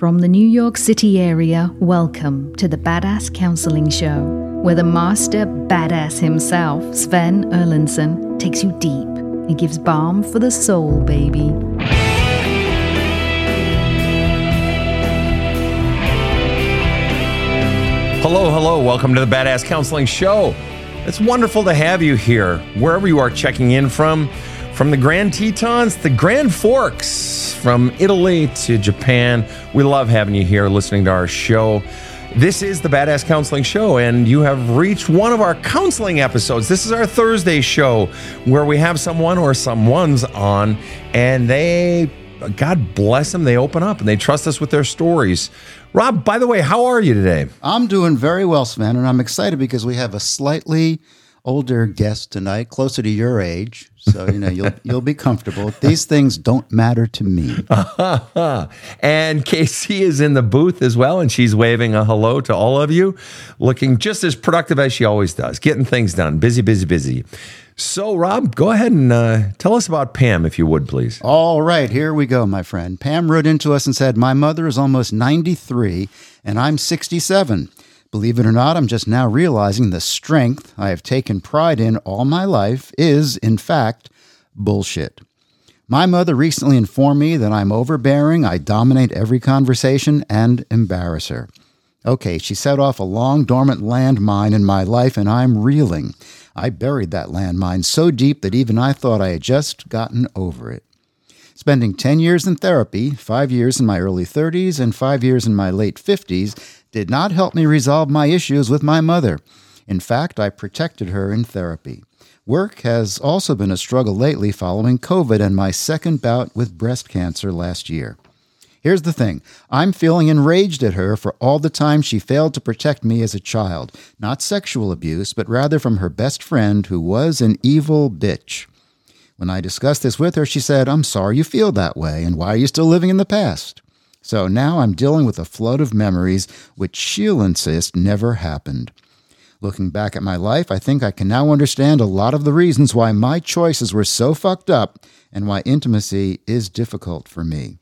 From the New York City area, welcome to the Badass Counseling Show, where the master badass himself, Sven Erlandson, takes you deep and gives balm for the soul, baby. Hello, hello. Welcome to the Badass Counseling Show. It's wonderful to have you here, wherever you are checking in from. From the Grand Tetons, the Grand Forks, from Italy to Japan. We love having you here listening to our show. This is the Badass Counseling Show, and you have reached one of our counseling episodes. This is our Thursday show where we have someone or someone's on, and they, God bless them, they open up and they trust us with their stories. Rob, by the way, how are you today? I'm doing very well, Sven, and I'm excited because we have a slightly older guest tonight, closer to your age. So you know you'll you'll be comfortable. These things don't matter to me. and Casey is in the booth as well, and she's waving a hello to all of you, looking just as productive as she always does, getting things done. Busy, busy, busy. So, Rob, go ahead and uh, tell us about Pam, if you would, please. All right, here we go, my friend. Pam wrote into us and said, My mother is almost 93 and I'm 67. Believe it or not, I'm just now realizing the strength I have taken pride in all my life is, in fact, bullshit. My mother recently informed me that I'm overbearing, I dominate every conversation, and embarrass her. Okay, she set off a long dormant landmine in my life, and I'm reeling. I buried that landmine so deep that even I thought I had just gotten over it. Spending 10 years in therapy, five years in my early 30s, and five years in my late 50s, did not help me resolve my issues with my mother. In fact, I protected her in therapy. Work has also been a struggle lately following COVID and my second bout with breast cancer last year. Here's the thing I'm feeling enraged at her for all the time she failed to protect me as a child. Not sexual abuse, but rather from her best friend who was an evil bitch. When I discussed this with her, she said, I'm sorry you feel that way, and why are you still living in the past? So now I'm dealing with a flood of memories which she'll insist never happened. Looking back at my life, I think I can now understand a lot of the reasons why my choices were so fucked up and why intimacy is difficult for me.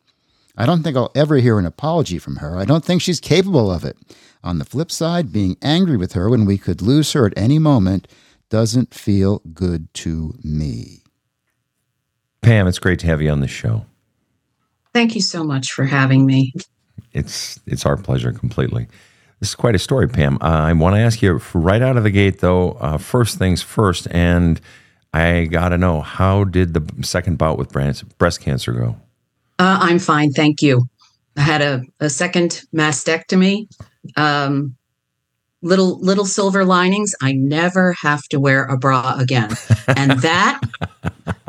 I don't think I'll ever hear an apology from her. I don't think she's capable of it. On the flip side, being angry with her when we could lose her at any moment doesn't feel good to me. Pam, it's great to have you on the show. Thank you so much for having me. It's it's our pleasure completely. This is quite a story, Pam. Uh, I want to ask you right out of the gate, though. Uh, first things first, and I got to know how did the second bout with breast cancer go? Uh, I'm fine, thank you. I had a, a second mastectomy. Um, little little silver linings. I never have to wear a bra again, and that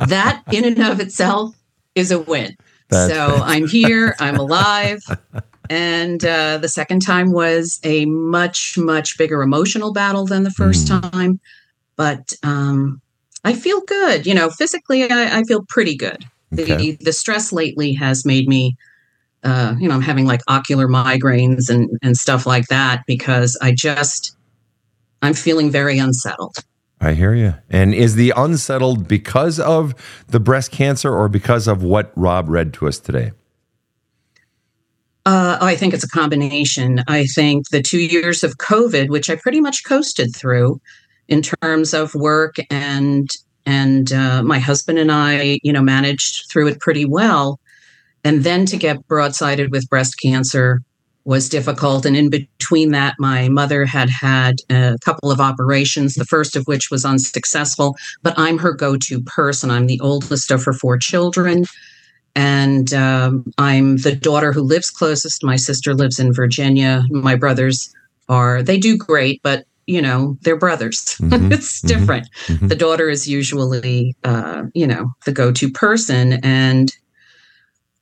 that in and of itself is a win. That's so I'm here, I'm alive. And uh, the second time was a much, much bigger emotional battle than the first mm. time. But um, I feel good. You know, physically, I, I feel pretty good. Okay. The, the stress lately has made me, uh, you know, I'm having like ocular migraines and, and stuff like that because I just, I'm feeling very unsettled. I hear you. And is the unsettled because of the breast cancer or because of what Rob read to us today? Uh, I think it's a combination. I think the two years of COVID, which I pretty much coasted through in terms of work and and uh, my husband and I, you know, managed through it pretty well. And then to get broadsided with breast cancer was difficult. And in between that, my mother had had a couple of operations, the first of which was unsuccessful. But I'm her go to person. I'm the oldest of her four children. And um, I'm the daughter who lives closest. My sister lives in Virginia. My brothers are, they do great, but you know they're brothers mm-hmm. it's mm-hmm. different mm-hmm. the daughter is usually uh, you know the go-to person and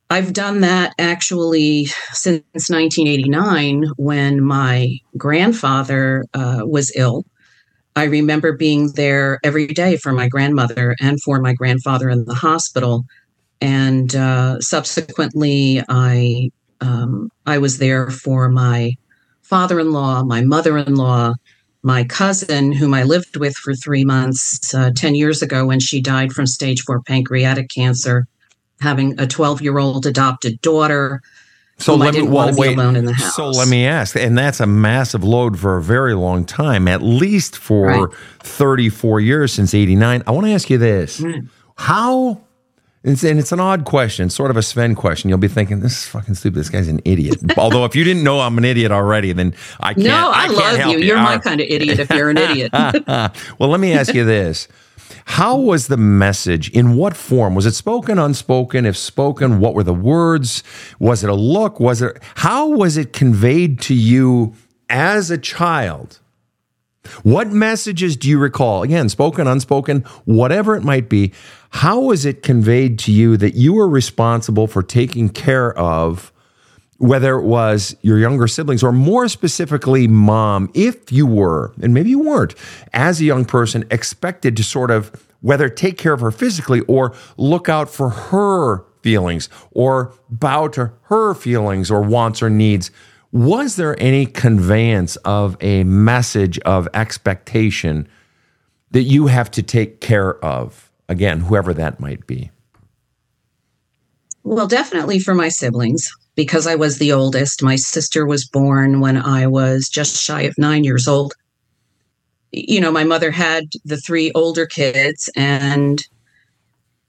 I've done that actually since 1989 when my grandfather uh, was ill. I remember being there every day for my grandmother and for my grandfather in the hospital. And uh, subsequently, I um, I was there for my father-in-law, my mother-in-law, my cousin, whom I lived with for three months uh, ten years ago when she died from stage four pancreatic cancer having a 12 year old adopted daughter. So I let me didn't well, want to be wait. alone in the house. So let me ask, and that's a massive load for a very long time, at least for Right. 34 years since 89. I want to ask you this. Right. How it's, and it's an odd question, sort of a Sven question. You'll be thinking, "This is fucking stupid. This guy's an idiot." Although, if you didn't know I'm an idiot already, then I can't. No, I, can't love help you. You're my ah. kind of idiot if you're an idiot. well, let me ask you this. How was the message? In what form? Was it spoken, unspoken? If spoken, what were the words? Was it a look? Was it how was it conveyed to you as a child? What messages do you recall? Again, spoken, unspoken, whatever it might be. How was it conveyed to you that you were responsible for taking care of whether it was your younger siblings or more specifically mom, if you were, and maybe you weren't, as a young person, expected to sort of whether take care of her physically or look out for her feelings or bow to her feelings or wants or needs. Was there any conveyance of a message of expectation that you have to take care of? Again, whoever that might be. Well, definitely for my siblings, because I was the oldest. My sister was born when I was just shy of nine years old. You know, my mother had the three older kids, and,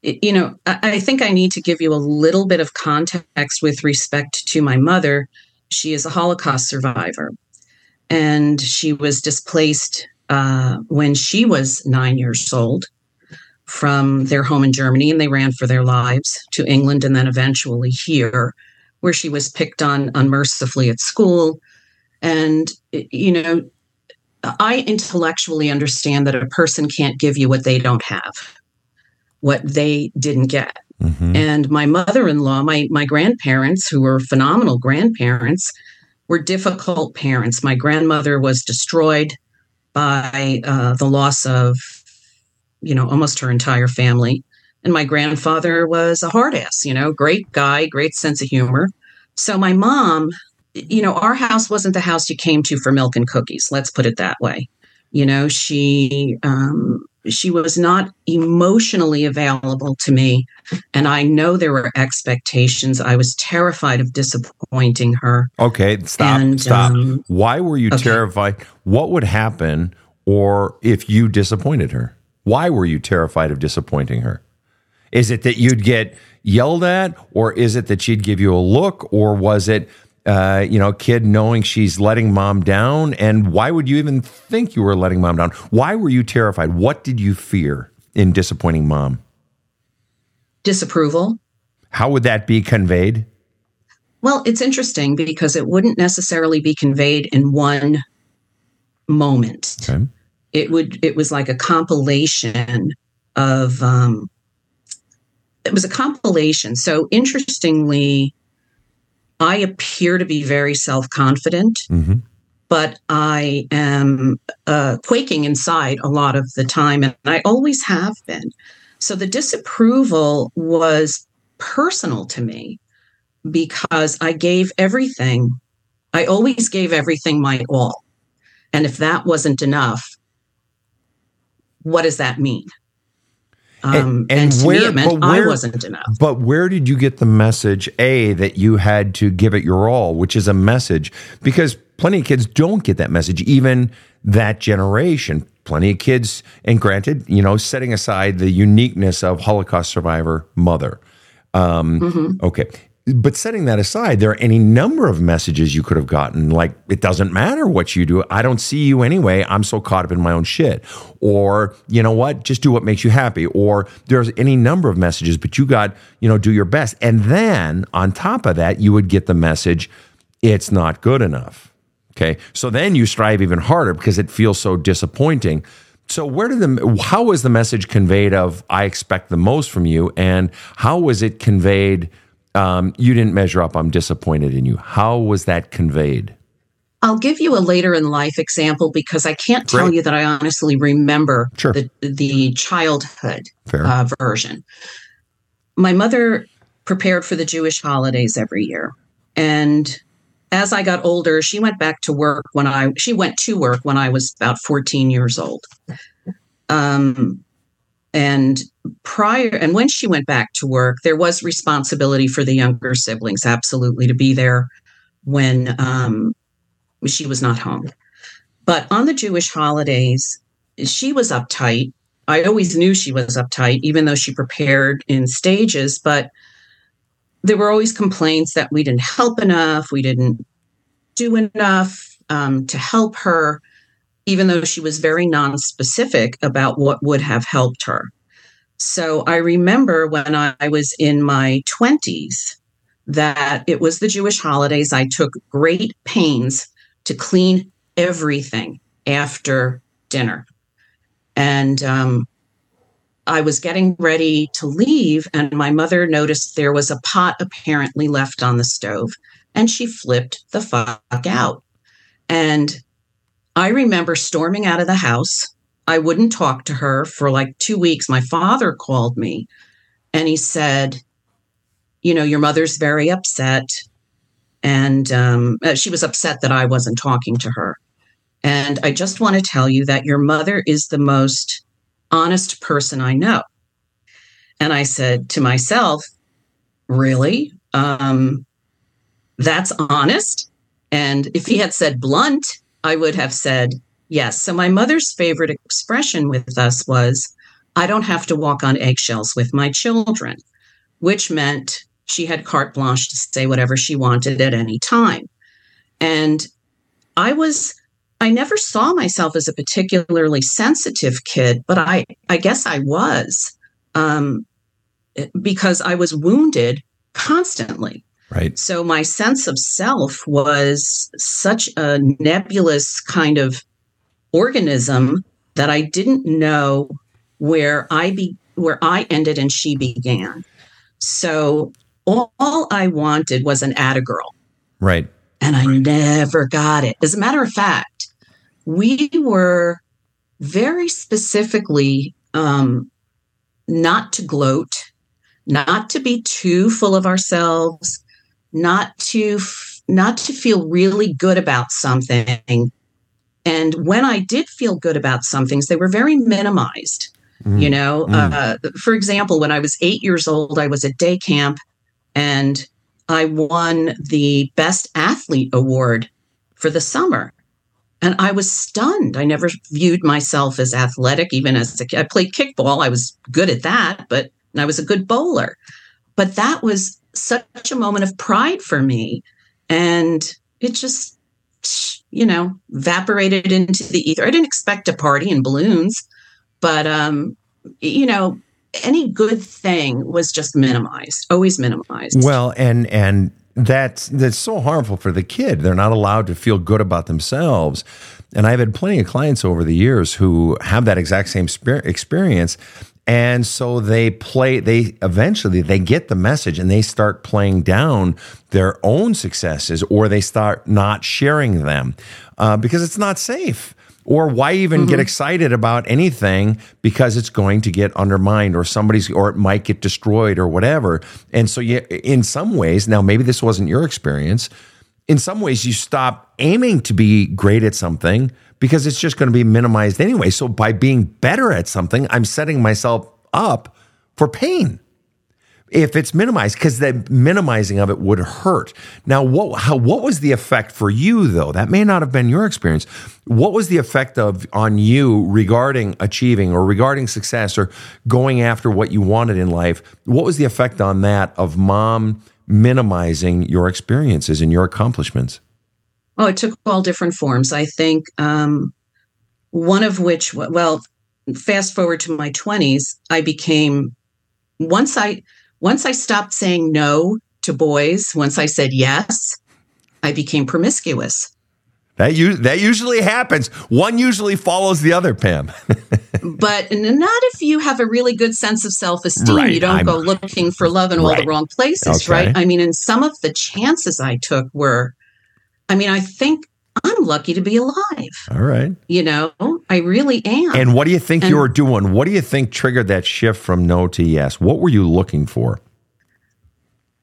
you know, I, think I need to give you a little bit of context with respect to my mother. She is a Holocaust survivor, and she was displaced uh, when she was nine years old from their home in Germany and they ran for their lives to England and then eventually here, where she was picked on unmercifully at school. And, you know, I intellectually understand that a person can't give you what they don't have, what they didn't get. Mhm. And my mother-in-law, my my grandparents, who were phenomenal grandparents, were difficult parents. My grandmother was destroyed by uh, the loss of, you know, almost her entire family, and my grandfather was a hard ass. You know, great guy, great sense of humor. So my mom, you know, our house wasn't the house you came to for milk and cookies. Let's put it that way. You know, she um, she was not emotionally available to me and I know there were expectations. I was terrified of disappointing her. Okay, stop, And, stop. um, Why were you okay. terrified? What would happen or if you disappointed her? Why were you terrified of disappointing her? Is it that you'd get yelled at or is it that she'd give you a look or was it uh, you know, kid knowing she's letting mom down and why would you even think you were letting mom down? Why were you terrified? What did you fear in disappointing mom? Disapproval. How would that be conveyed? Well, it's interesting because it wouldn't necessarily be conveyed in one moment. Okay. It would it was like a compilation of um it was a compilation. So interestingly, I appear to be very self-confident. Mhm. but I am uh, quaking inside a lot of the time, and I always have been. So the disapproval was personal to me because I gave everything. I always gave everything my all. And if that wasn't enough, what does that mean? And- Um, and and, to where- me, it meant but I where- wasn't enough. But where did you get the message, A, that you had to give it your all, which is a message? Because plenty of kids don't get that message, even that generation. Plenty of kids, and granted, you know, setting aside the uniqueness of Holocaust survivor mother. Um, Mm-hmm. Okay. But setting that aside, there are any number of messages you could have gotten, like, it doesn't matter what you do. I don't see you anyway. I'm so caught up in my own shit. Or, you know what? Just do what makes you happy. Or there's any number of messages, but you got, you know, do your best. And then on top of that, you would get the message, it's not good enough. Okay. So then you strive even harder because it feels so disappointing. So where did the how was the message conveyed of I expect the most from you, and how was it conveyed? Um, you didn't measure up. I'm disappointed in you. How was that conveyed? I'll give you a later in life example because I can't tell Great. you that I honestly remember Sure. the, the childhood uh, version. My mother prepared for the Jewish holidays every year. And as I got older, she went back to work when I, she went to work when I was about 14 years old. Um, and prior and when she went back to work there was responsibility for the younger siblings absolutely to be there when um, she was not home. But on the jewish holidays she was uptight. I always knew she was uptight even though she prepared in stages but there were always complaints that we didn't help enough we didn't do enough um, to help her even though she was very non-specific about what would have helped her. So I remember when I was in my 20s that it was the Jewish holidays. I took great pains to clean everything after dinner. And um, I was getting ready to leave, and my mother noticed there was a pot apparently left on the stove, and she flipped the fuck out. And I remember storming out of the house. I wouldn't talk to her for like two weeks. My father called me and he said, You know, your mother's very upset. And um, uh, she was upset that I wasn't talking to her. And I just want to tell you that your mother is the most honest person I know. And I said to myself, Really? Um, that's honest? And if he had said blunt, I would have said yes. So my mother's favorite expression with us was, I don't have to walk on eggshells with my children, which meant she had carte blanche to say whatever she wanted at any time. And I was, I never saw myself as a particularly sensitive kid, but I, I guess I was um, because I was wounded constantly. Right. So my sense of self was such a nebulous kind of organism that I didn't know where I be where I ended and she began. So all, all I wanted was an Atta girl. Right. And I never got it. As a matter of fact, we were very specifically um, not to gloat, not to be too full of ourselves, not to not to feel really good about something. And when i did feel good about some things they were very minimized mm. you know? Mm. uh, for example when i was eight years old i was at day camp and i won the best athlete award for the summer. And i was stunned. I never viewed myself as athletic even as a kid i played kickball. I was good at that but i was a good bowler. But that was such a moment of pride for me. And it just, you know, evaporated into the ether. I didn't expect a party and balloons, but, um, you know, any good thing was just minimized, always minimized. Well, and, and, that's that's so harmful for the kid. They're not allowed to feel good about themselves. And I've had plenty of clients over the years who have that exact same experience and so they play they eventually they get the message and they start playing down their own successes or they start not sharing them uh, because it's not safe or why even mm-hmm. get excited about anything because it's going to get undermined or somebody's or it might get destroyed or whatever and so you in some ways now maybe this wasn't your experience in some ways you stop aiming to be great at something because it's just going to be minimized anyway. So by being better at something, I'm setting myself up for pain if it's minimized because the minimizing of it would hurt. Now, what how what was the effect for you though? That may not have been your experience. What was the effect of on you regarding achieving or regarding success or going after what you wanted in life? What was the effect on that of mom minimizing your experiences and your accomplishments? Oh, it took all different forms. I think um, one of which, well, fast forward to my 20s, I became once I once I stopped saying no to boys, once I said yes, I became promiscuous. That u- that usually happens. One usually follows the other, Pam. but not if you have a really good sense of self esteem. Right, you don't I'm, go looking for love in right. all the wrong places, okay. right? I mean, and some of the chances I took were I mean, I think I'm lucky to be alive. All right. You know, I really am. And what do you think and, you were doing? What do you think triggered that shift from no to yes? What were you looking for?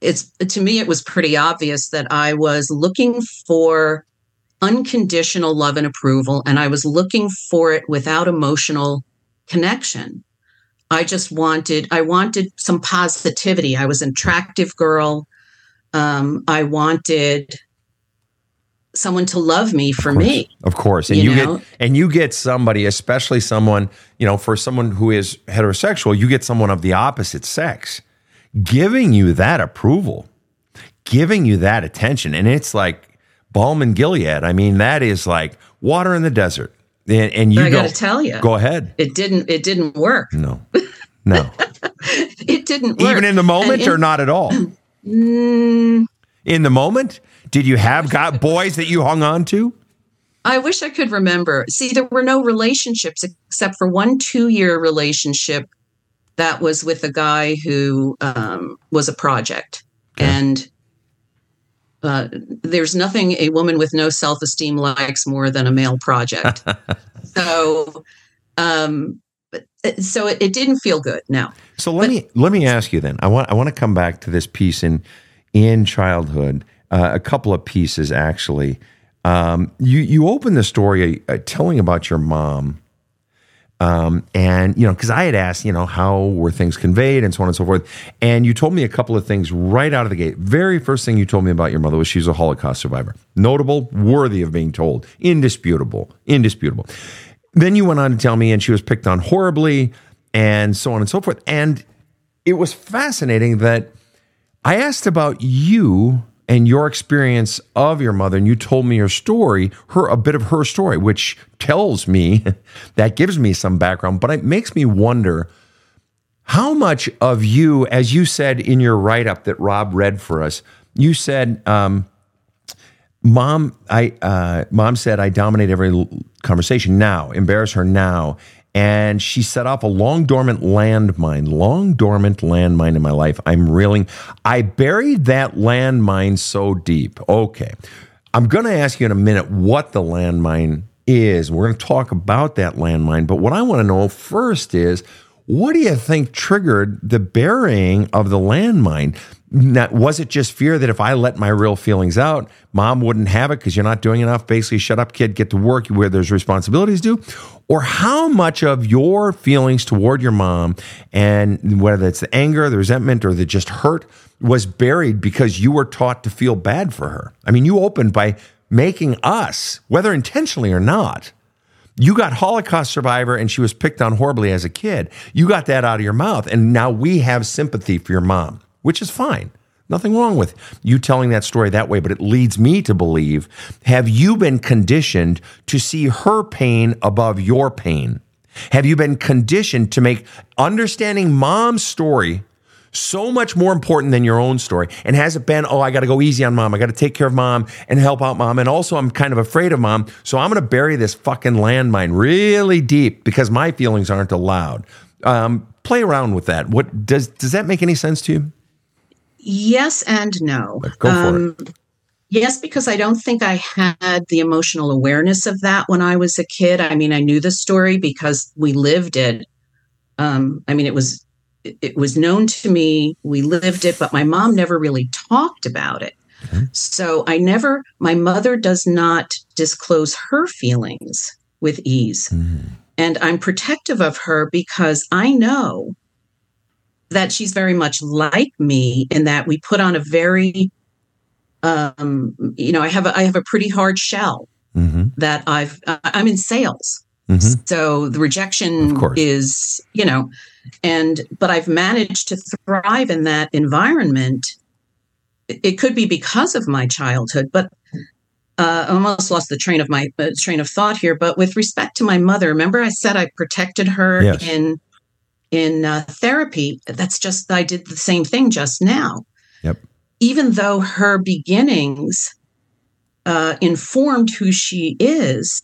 It's to me it was pretty obvious that I was looking for unconditional love and approval and I was looking for it without emotional connection. I just wanted I wanted some positivity. I was an attractive girl. Um, I wanted someone to love me for Of me. Of course. And You you, get and you get somebody, especially someone, you know, for someone who is heterosexual, you get someone of the opposite sex giving you that approval, giving you that attention. And it's like balm and Gilead. I mean, that is like water in the desert. And, and you But I got to tell you, go ahead. it didn't it didn't work. No. No. It didn't work. Even in the moment or not at all? Mm, In the moment? Did you have got boys that you hung on to? I wish I could remember. See, there were no relationships except for one two year relationship that was with a guy who um, was a project. And uh, there's nothing a woman with no self esteem likes more than a male project. so, um, so it, it didn't feel good. No. So let me let me ask you then. I want I want to come back to this piece in in childhood. Uh, a couple of pieces actually. Um, you you open the story uh, telling about your mom, um, and you know because I had asked you know how were things conveyed and so on and so forth, and you told me a couple of things right out of the gate. Very first thing you told me about your mother was she's a Holocaust survivor, notable, worthy of being told, indisputable, indisputable. Then you went on to tell me, and she was picked on horribly, and so on and so forth. And it was fascinating that I asked about you and your experience of your mother, and you told me your story, her a bit of her story, which tells me that gives me some background, but it makes me wonder how much of you, as you said in your write up that Rob read for us, you said, um, "Mom, I uh, mom said I dominate every conversation now, embarrass her now." And she set off a long dormant landmine, long dormant landmine in my life. I'm reeling. I buried that landmine so deep. Okay. I'm going to ask you in a minute what the landmine is. We're going to talk about that landmine. But what I want to know first is what do you think triggered the burying of the landmine? Now, was it just fear that if I let my real feelings out, mom wouldn't have it because you're not doing enough? Basically, shut up, kid, get to work where there's responsibilities due. Or how much of your feelings toward your mom, and whether it's the anger, the resentment, or the just hurt, was buried because you were taught to feel bad for her? I mean, you opened by making us, whether intentionally or not, you got Holocaust survivor and she was picked on horribly as a kid. You got that out of your mouth. And now we have sympathy for your mom, which is fine. Nothing wrong with you telling that story that way, but it leads me to believe have you been conditioned to see her pain above your pain? Have you been conditioned to make understanding mom's story so much more important than your own story? And has it been, oh, I got to go easy on mom. I got to take care of mom and help out mom. And also, I'm kind of afraid of mom. So I'm going to bury this fucking landmine really deep because my feelings aren't allowed. Um, play around with that. What does does that make any sense to you? Yes and no. Go for it. Um, yes, because I don't think I had the emotional awareness of that when I was a kid. I mean, I knew the story because we lived it. Um, I mean, it was it was known to me. We lived it, but my mom never really talked about it. Mm-hmm. So I never. My mother does not disclose her feelings with ease, mm-hmm. and I'm protective of her because I know that she's very much like me in that we put on a very um you know i have a, i have a pretty hard shell Mm-hmm. that i've uh, i'm in sales Mm-hmm. so the rejection is you know and but i've managed to thrive in that environment it it could be because of my childhood but uh, I almost lost the train of my uh, train of thought here. But with respect to my mother, remember I said I protected her Yes. in in uh, therapy. That's just I did the same thing just now. Yep. Even though her beginnings uh, informed who she is,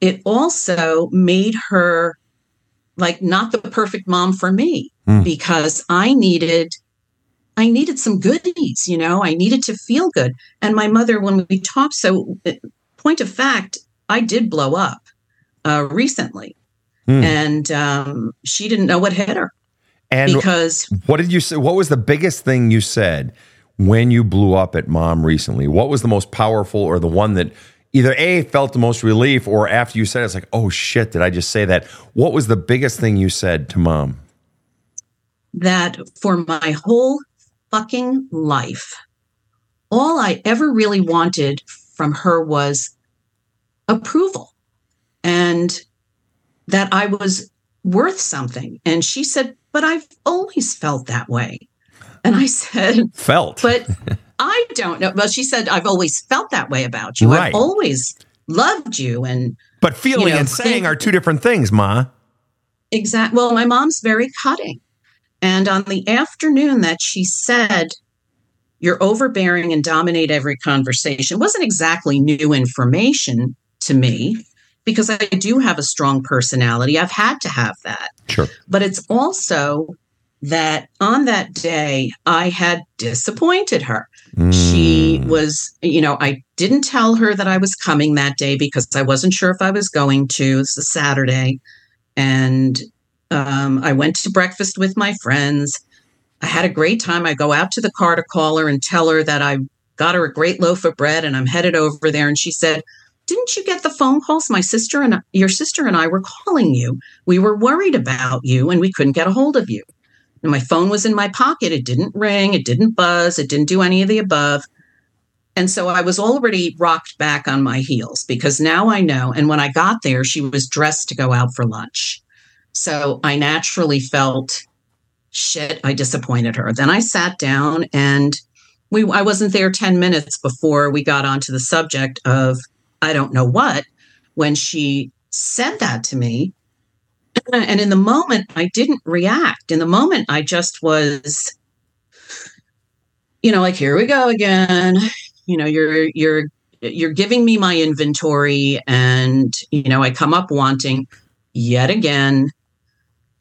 it also made her like not the perfect mom for me Mm. because I needed I needed some goodies, you know, I needed to feel good. And my mother, when we talked, so uh, point of fact, I did blow up uh, recently. Hmm. And um, she didn't know what hit her And because what did you say? What was the biggest thing you said when you blew up at mom recently? What was the most powerful or the one that either A, felt the most relief, or after you said it, it's like, oh shit, did I just say that? What was the biggest thing you said to mom? That for my whole fucking life, all I ever really wanted from her was approval and that I was worth something. And she said, But I've always felt that way. And I said, Felt. But I don't know. Well, she said, I've always felt that way about you. Right. I've always loved you. And but feeling you know, and saying think- are two different things, Ma. Exactly. well, my mom's very cutting. And on the afternoon that she said, you're overbearing and dominate every conversation, wasn't exactly new information to me because I do have a strong personality. I've had to have that. Sure. But it's also that on that day, I had disappointed her. She Mm. was, you know, I didn't tell her that I was coming that day because I wasn't sure if I was going to. It's a Saturday. And um, I went to breakfast with my friends. I had a great time. I go out to the car to call her and tell her that I got her a great loaf of bread and I'm headed over there. And she said, Didn't you get the phone calls? My sister and your sister and I were calling you. We were worried about you and we couldn't get a hold of you. And my phone was in my pocket. It didn't ring, it didn't buzz, it didn't do any of the above. And so I was already rocked back on my heels because now I know. And when I got there, she was dressed to go out for lunch. So I naturally felt shit, I disappointed her. Then I sat down and we I wasn't there 10 minutes before we got onto the subject of I don't know what when she said that to me. And in the moment I didn't react. In the moment I just was you know like here we go again. You know you're you're you're giving me my inventory and you know I come up wanting yet again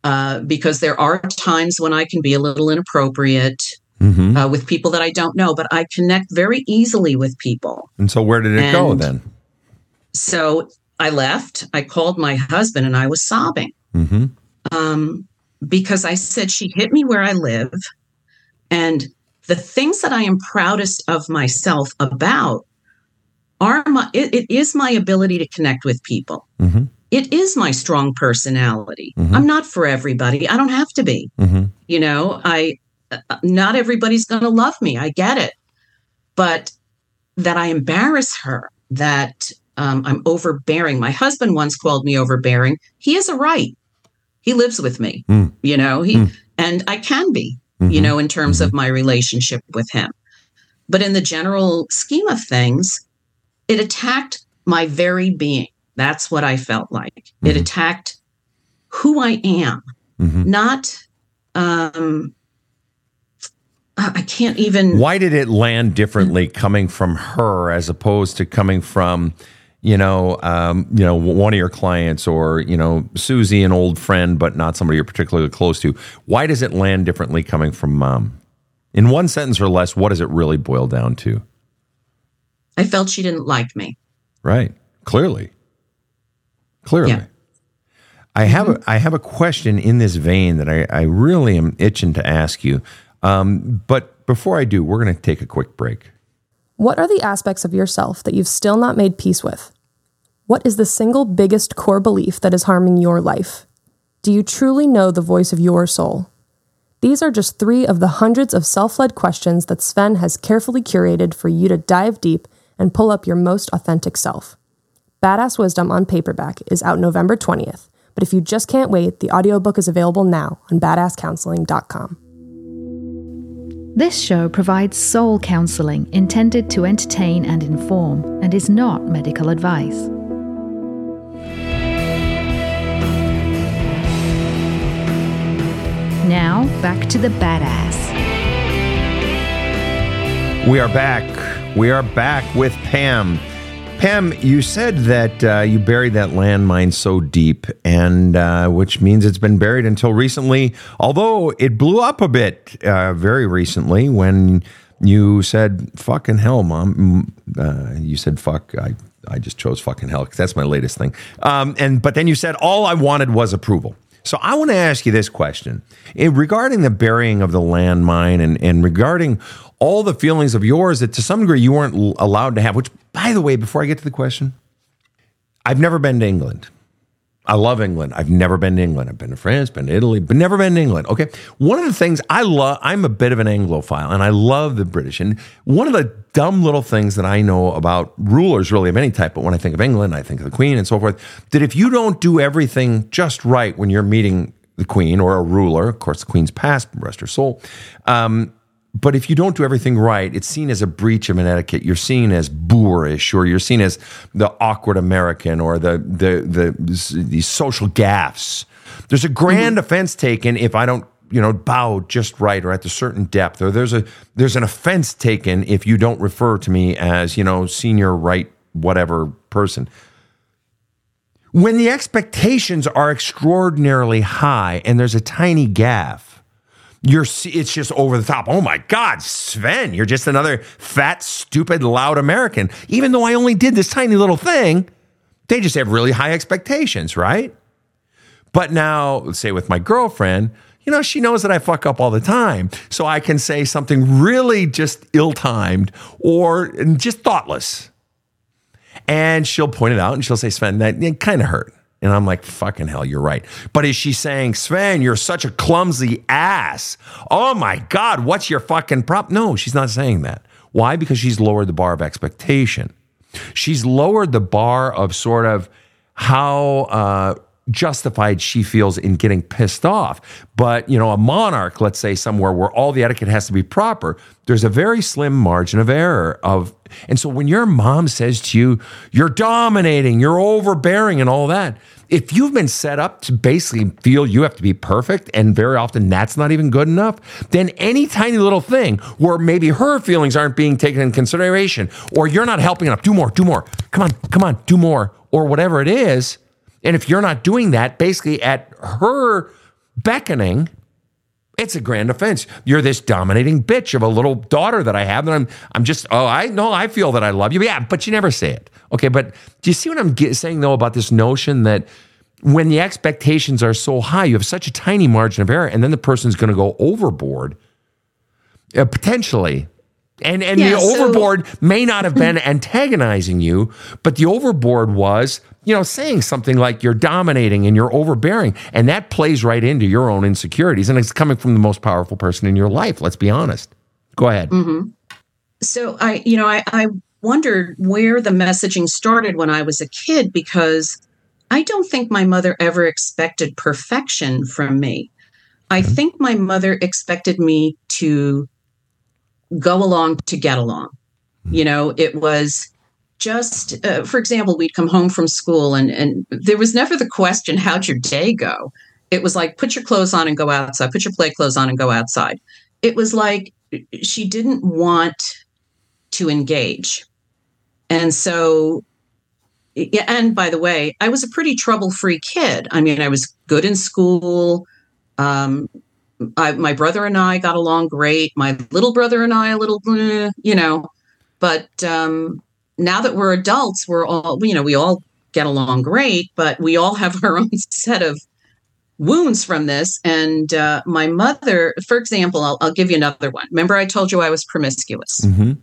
uh, because there are times when I can be a little inappropriate hmm uh, with people that I don't know, but I connect very easily with people. And so where did it go then? So I left. I called my husband and I was sobbing hmm um, because I said she hit me where I live. And the things that I am proudest of myself about are my, it, it is my ability to connect with people. hmm It is my strong personality. Mhm. I'm not for everybody. I don't have to be. hmm you know i uh, not everybody's going to love me i get it but that i embarrass her that um, i'm overbearing. My husband once called me overbearing. He has a right. He lives with me Mm. you know? He Mm. and i can be Mm-hmm. you know in terms of my relationship with him. But in the general scheme of things it attacked my very being. That's what i felt like. It Mhm. attacked who i am hmm not um I can't even Why did it land differently coming from her as opposed to coming from, you know, um, you know, one of your clients or you know, Susie, an old friend, but not somebody you're particularly close to? Why does it land differently coming from mom? In one sentence or less, what does it really boil down to? I felt she didn't like me. Right. Clearly. Clearly. Yeah. I have a I have a question in this vein that I, I really am itching to ask you. Um, but before I do, we're going to take a quick break. What are the aspects of yourself that you've still not made peace with? What is the single biggest core belief that is harming your life? Do you truly know the voice of your soul? These are just three of the hundreds of self led questions that Sven has carefully curated for you to dive deep and pull up your most authentic self. Badass Wisdom on paperback is out November 20th, but if you just can't wait, the audiobook is available now on badasscounseling.com. This show provides soul counseling intended to entertain and inform and is not medical advice. Now, back to the badass. We are back. We are back with Pam. Pam, you said that uh, you buried that landmine so deep, and uh, which means it's been buried until recently. Although it blew up a bit uh, very recently when you said "fucking hell, mom." Uh, you said "fuck." I I just chose "fucking hell" because that's my latest thing. Um, and but then you said all I wanted was approval. So I want to ask you this question Eh, regarding the burying of the landmine and, and regarding all the feelings of yours that to some degree you weren't allowed to have, which, by the way, before I get to the question, I've never been to England. I love England. I've never been to England. I've been to France, been to Italy, but never been to England. Okay. One of the things I love, I'm a bit of an Anglophile and I love the British. And one of the dumb little things that I know about rulers, really of any type, but when I think of England, I think of the Queen and so forth, that if you don't do everything just right when you're meeting the Queen or a ruler, of course, the Queen's past, rest her soul, um, but if you don't do everything right, it's seen as a breach of an etiquette. You're seen as boorish, or you're seen as the awkward American, or the the the these social gaffes. There's a grand mm-hmm. offense taken if I don't, you know, bow just right or at a certain depth, or there's a there's an offense taken if you don't refer to me as, you know, senior right whatever person. When the expectations are extraordinarily high and there's a tiny gaffe, you're it's just over the top. Oh my God, Sven, you're just another fat, stupid, loud American. Even though I only did this tiny little thing, they just have really high expectations, right? But now, say with my girlfriend, you know, she knows that I fuck up all the time. So I can say something really just ill timed or just thoughtless. And she'll point it out and she'll say, Sven, that kind of hurt. And I'm like, fucking hell, you're right. But is she saying, Sven, you're such a clumsy ass? Oh my God, what's your fucking prop? No, she's not saying that. Why? Because she's lowered the bar of expectation. She's lowered the bar of sort of how uh, justified she feels in getting pissed off. But, you know, a monarch, let's say somewhere where all the etiquette has to be proper, there's a very slim margin of error of and so when your mom says to you, you're dominating, you're overbearing and all that, if you've been set up to basically feel you have to be perfect and very often that's not even good enough, then any tiny little thing where maybe her feelings aren't being taken in consideration or you're not helping enough, do more, do more. Come on, come on, do more or whatever it is, and if you're not doing that, basically at her beckoning, it's a grand offense. You're this dominating bitch of a little daughter that I have, and I'm I'm just oh I know I feel that I love you, yeah, but you never say it. Okay, but do you see what I'm get, saying though about this notion that when the expectations are so high, you have such a tiny margin of error, and then the person's going to go overboard, uh, potentially. And and Yeah, the so- overboard may not have been antagonizing you, but the overboard was, you know, saying something like you're dominating and you're overbearing, and that plays right into your own insecurities, and it's coming from the most powerful person in your life. Let's be honest. Go ahead. Mm-hmm. so i you know I, I wondered where the messaging started when i was a kid because i don't think my mother ever expected perfection from me i mm-hmm. think my mother expected me to go along to get along you know it was just uh, for example we'd come home from school and and there was never the question how'd your day go it was like put your clothes on and go outside put your play clothes on and go outside it was like she didn't want to engage. And so, yeah, and by the way, I was a pretty trouble free kid. I mean, I was good in school. Um, I, my brother and I got along great. My little brother and I, a little, eh, you know, but um, now that we're adults, we're all, you know, we all get along great, but we all have our own set of wounds from this. And uh, my mother, for example, I'll, I'll give you another one. Remember, I told you I was promiscuous Mm-hmm.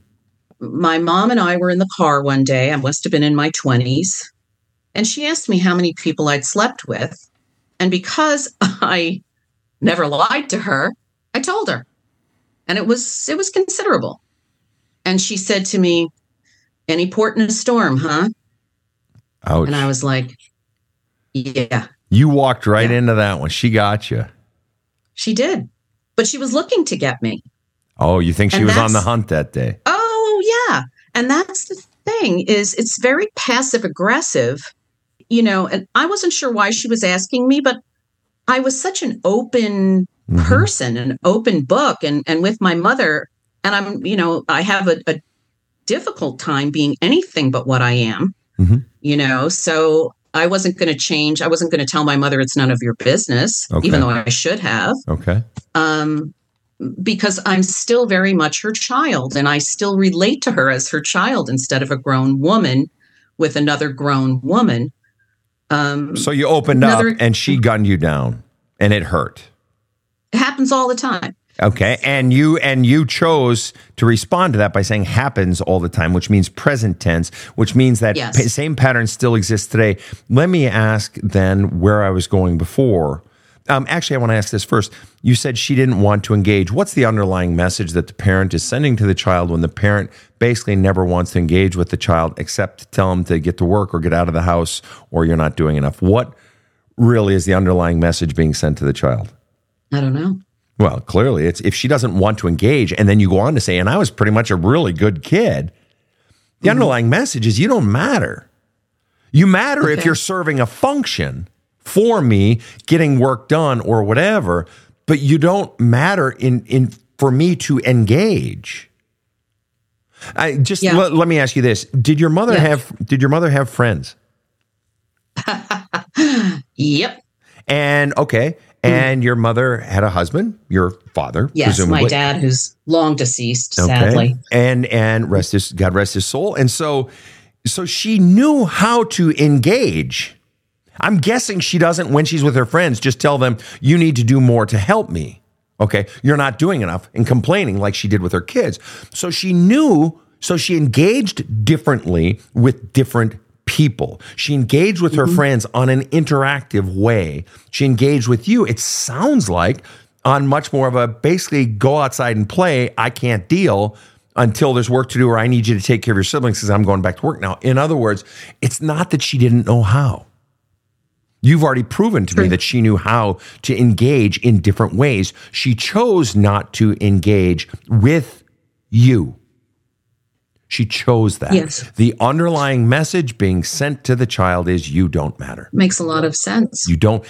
my mom and I were in the car one day. I must have been in my 20s. And she asked me how many people I'd slept with. And because I never lied to her, I told her. And it was it was considerable. And she said to me, "Any port in a storm, huh?" Ouch. And I was like, "Yeah, you walked right Yeah. into that one. She got you. she did." But she was looking to get me. Oh, you think she And was on the hunt that day? Oh yeah. And that's the thing is it's very passive aggressive, you know, and I wasn't sure why she was asking me, but I was such an open Mhm. person, an open book and and with my mother and I'm, you know, I have a, a difficult time being anything but what I am. Mhm. You know, so I wasn't going to change. I wasn't going to tell my mother it's none of your business, Okay. even though I should have Okay. um, because I'm still very much her child and I still relate to her as her child instead of a grown woman with another grown woman. Um, So you opened Another- up and she gunned you down. And it hurt. It happens all the time. Okay, and you and you chose to respond to that by saying happens all the time, which means present tense, which means that Yes. pa- same pattern still exists today. Let me ask then where I was going before. Um, actually, I want to ask this first. You said she didn't want to engage. What's the underlying message that the parent is sending to the child when the parent basically never wants to engage with the child except to tell them to get to work or get out of the house or you're not doing enough? What really is the underlying message being sent to the child? I don't know. Well, clearly, it's if she doesn't want to engage, and then you go on to say, and I was pretty much a really good kid. The underlying message is you don't matter. You matter if you're serving a function for me, getting work done or whatever, but you don't matter in in for me to engage. I just Yeah. let, let me ask you this: Did your mother Yeah. have Did your mother have friends? Yep. And okay, hmm. and your mother had a husband, your father, Yes. presumably. My dad, who's long deceased, sadly. And and rest his God rest his soul. And so so she knew how to engage. I'm guessing she doesn't when she's with her friends just tell them you need to do more to help me. Okay? You're not doing enough and complaining like she did with her kids. So she knew so she engaged differently with different people. She engaged with her mm-hmm. friends on an interactive way. She engaged with you. It sounds like on much more of a basically go outside and play. I can't deal until there's work to do or I need you to take care of your siblings because I'm going back to work now. In other words, it's not that she didn't know how. You've already proven to me that she knew how to engage in different ways. She chose not to engage with you. She chose that. Yes. The underlying message being sent to the child is you don't matter. Makes a lot of sense. You don't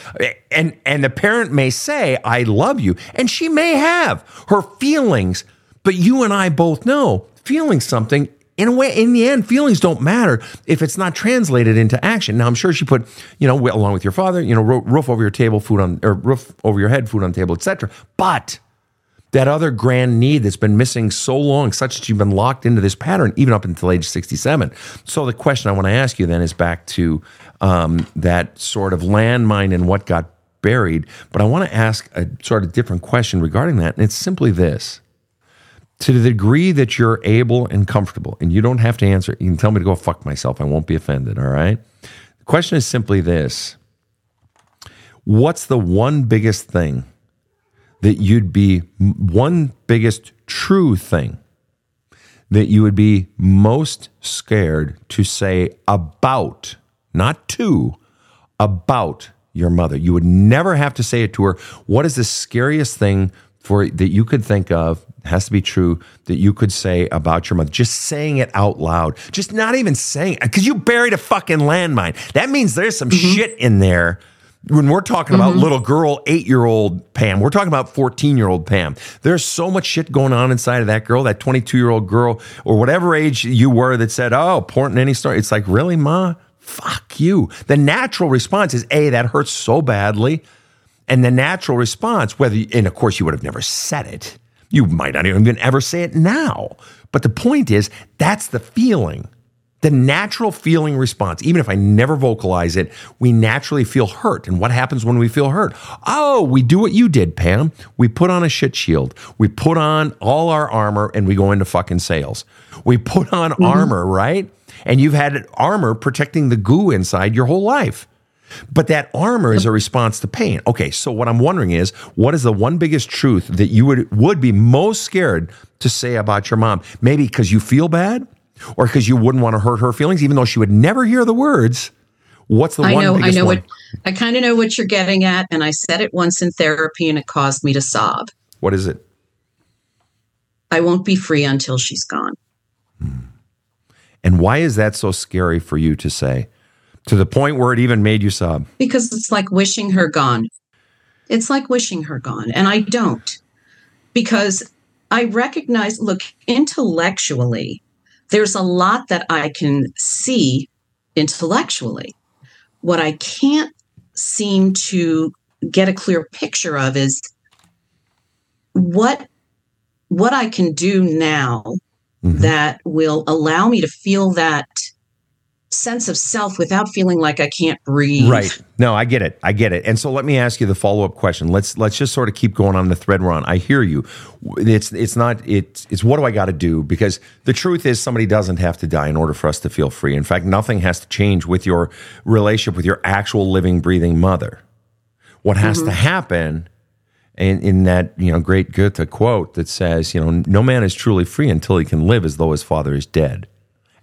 and and the parent may say I love you and she may have her feelings but you and I both know feeling something in a way in the end feelings don't matter if it's not translated into action. Now I'm sure she put, you know, along with your father, you know, roof over your table, food on or roof over your head, food on table, etc. But that other grand need that's been missing so long, such that you've been locked into this pattern even up until age 67. So the question I want to ask you then is back to um, that sort of landmine and what got buried. But I want to ask a sort of different question regarding that. And it's simply this. To the degree that you're able and comfortable, and you don't have to answer, you can tell me to go fuck myself. I won't be offended. All right. The question is simply this What's the one biggest thing that you'd be one biggest true thing that you would be most scared to say about, not to, about your mother. You would never have to say it to her. What is the scariest thing for that you could think of? Has to be true that you could say about your mother. Just saying it out loud. Just not even saying it because you buried a fucking landmine. That means there's some mm-hmm. shit in there when we're talking about mm-hmm. little girl, eight year old Pam, we're talking about 14 year old Pam. There's so much shit going on inside of that girl, that 22 year old girl, or whatever age you were that said, Oh, important any story. It's like, really, Ma? Fuck you. The natural response is, A, that hurts so badly. And the natural response, whether, and of course, you would have never said it. You might not even ever say it now. But the point is, that's the feeling. The natural feeling response, even if I never vocalize it, we naturally feel hurt. And what happens when we feel hurt? Oh, we do what you did, Pam. We put on a shit shield. We put on all our armor and we go into fucking sales. We put on mm-hmm. armor, right? And you've had armor protecting the goo inside your whole life. But that armor is a response to pain. Okay, so what I'm wondering is, what is the one biggest truth that you would would be most scared to say about your mom? Maybe because you feel bad, or because you wouldn't want to hurt her feelings, even though she would never hear the words. What's the I one know, I know one? what I kind of know what you're getting at, and I said it once in therapy, and it caused me to sob. what is it? I won't be free until she's gone. Hmm. And why is that so scary for you to say? To the point where it even made you sob. because it's like wishing her gone. It's like wishing her gone. And I don't because I recognize, look, intellectually, there's a lot that I can see intellectually. What I can't seem to get a clear picture of is what what I can do now Mhm. that will allow me to feel that sense of self without feeling like I can't breathe. Right. No, I get it. I get it. And so let me ask you the follow-up question. Let's let's just sort of keep going on the thread we're on. I hear you. It's it's not it's it's what do I got to do? Because the truth is somebody doesn't have to die in order for us to feel free. In fact, nothing has to change with your relationship with your actual living breathing mother. What has mm-hmm. to happen in, in that you know great Goethe quote that says, you know, no man is truly free until he can live as though his father is dead,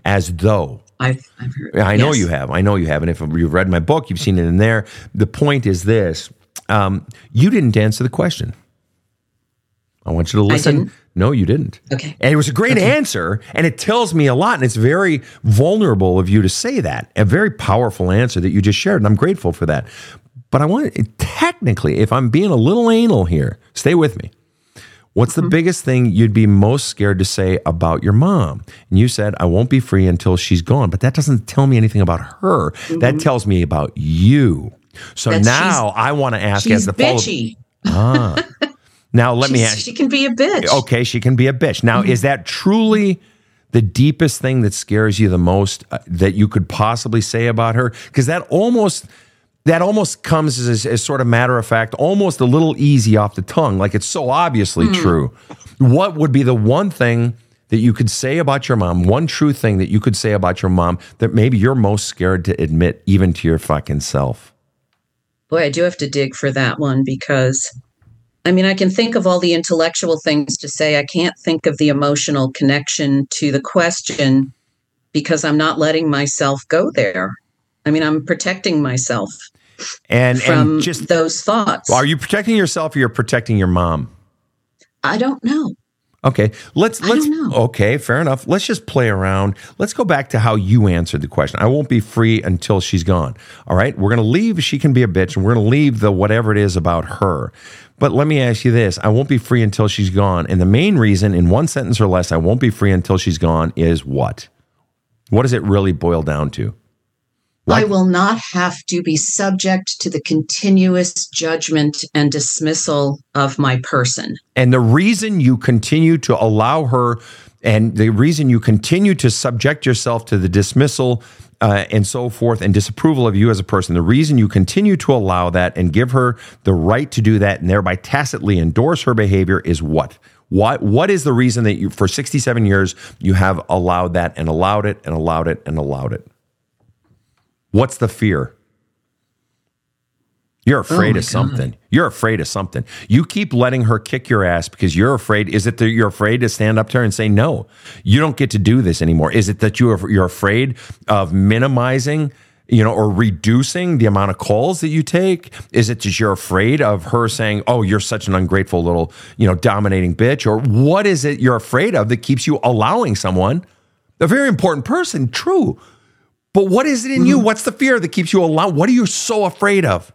as though. I've, I've heard. I know yes. you have. I know you have. And if you've read my book, you've seen it in there. The point is this: um, you didn't answer the question. I want you to listen. No, you didn't. Okay. And it was a great okay. answer, and it tells me a lot, and it's very vulnerable of you to say that. A very powerful answer that you just shared, and I'm grateful for that. But I want technically, if I'm being a little anal here, stay with me. What's the mm-hmm. biggest thing you'd be most scared to say about your mom? And you said, I won't be free until she's gone. But that doesn't tell me anything about her. Mm-hmm. That tells me about you. So that now I want to ask as the bitchy. follow. Ah. Now let me ask. She can be a bitch. Okay, she can be a bitch. Now, mm-hmm. is that truly the deepest thing that scares you the most uh, that you could possibly say about her? Because that almost that almost comes as, as, sort of matter of fact, almost a little easy off the tongue, like it's so obviously mm. true. What would be the one thing that you could say about your mom, one true thing that you could say about your mom that maybe you're most scared to admit, even to your fucking self? Boy, I do have to dig for that one because I mean, I can think of all the intellectual things to say. I can't think of the emotional connection to the question because I'm not letting myself go there. I mean, I'm protecting myself and from and just those thoughts. Are you protecting yourself or you're protecting your mom? I don't know. Okay, let's let's okay, fair enough. Let's just play around. Let's go back to how you answered the question. I won't be free until she's gone. All right, we're gonna leave. She can be a bitch, and we're gonna leave the whatever it is about her. But let me ask you this: I won't be free until she's gone. And the main reason, in one sentence or less, I won't be free until she's gone is what? What does it really boil down to? I will not have to be subject to the continuous judgment and dismissal of my person. And the reason you continue to allow her, and the reason you continue to subject yourself to the dismissal uh, and so forth and disapproval of you as a person, the reason you continue to allow that and give her the right to do that and thereby tacitly endorse her behavior is what? What what is the reason that you for 67 years you have allowed that and allowed it and allowed it and allowed it? What's the fear? You're oh afraid oh of something. God. You're afraid of something. You keep letting her kick your ass because you're afraid. Is it that you're afraid to stand up to her and say, no, you don't get to do this anymore? Is it that you're, you're afraid of minimizing, you know, or reducing the amount of calls that you take? Is it just you're afraid of her saying, oh, you're such an ungrateful little, you know, dominating bitch? Or what is it you're afraid of that keeps you allowing someone, a very important person, true, but what is it in mm-hmm. you? What's the fear that keeps you alive? What are you so afraid of?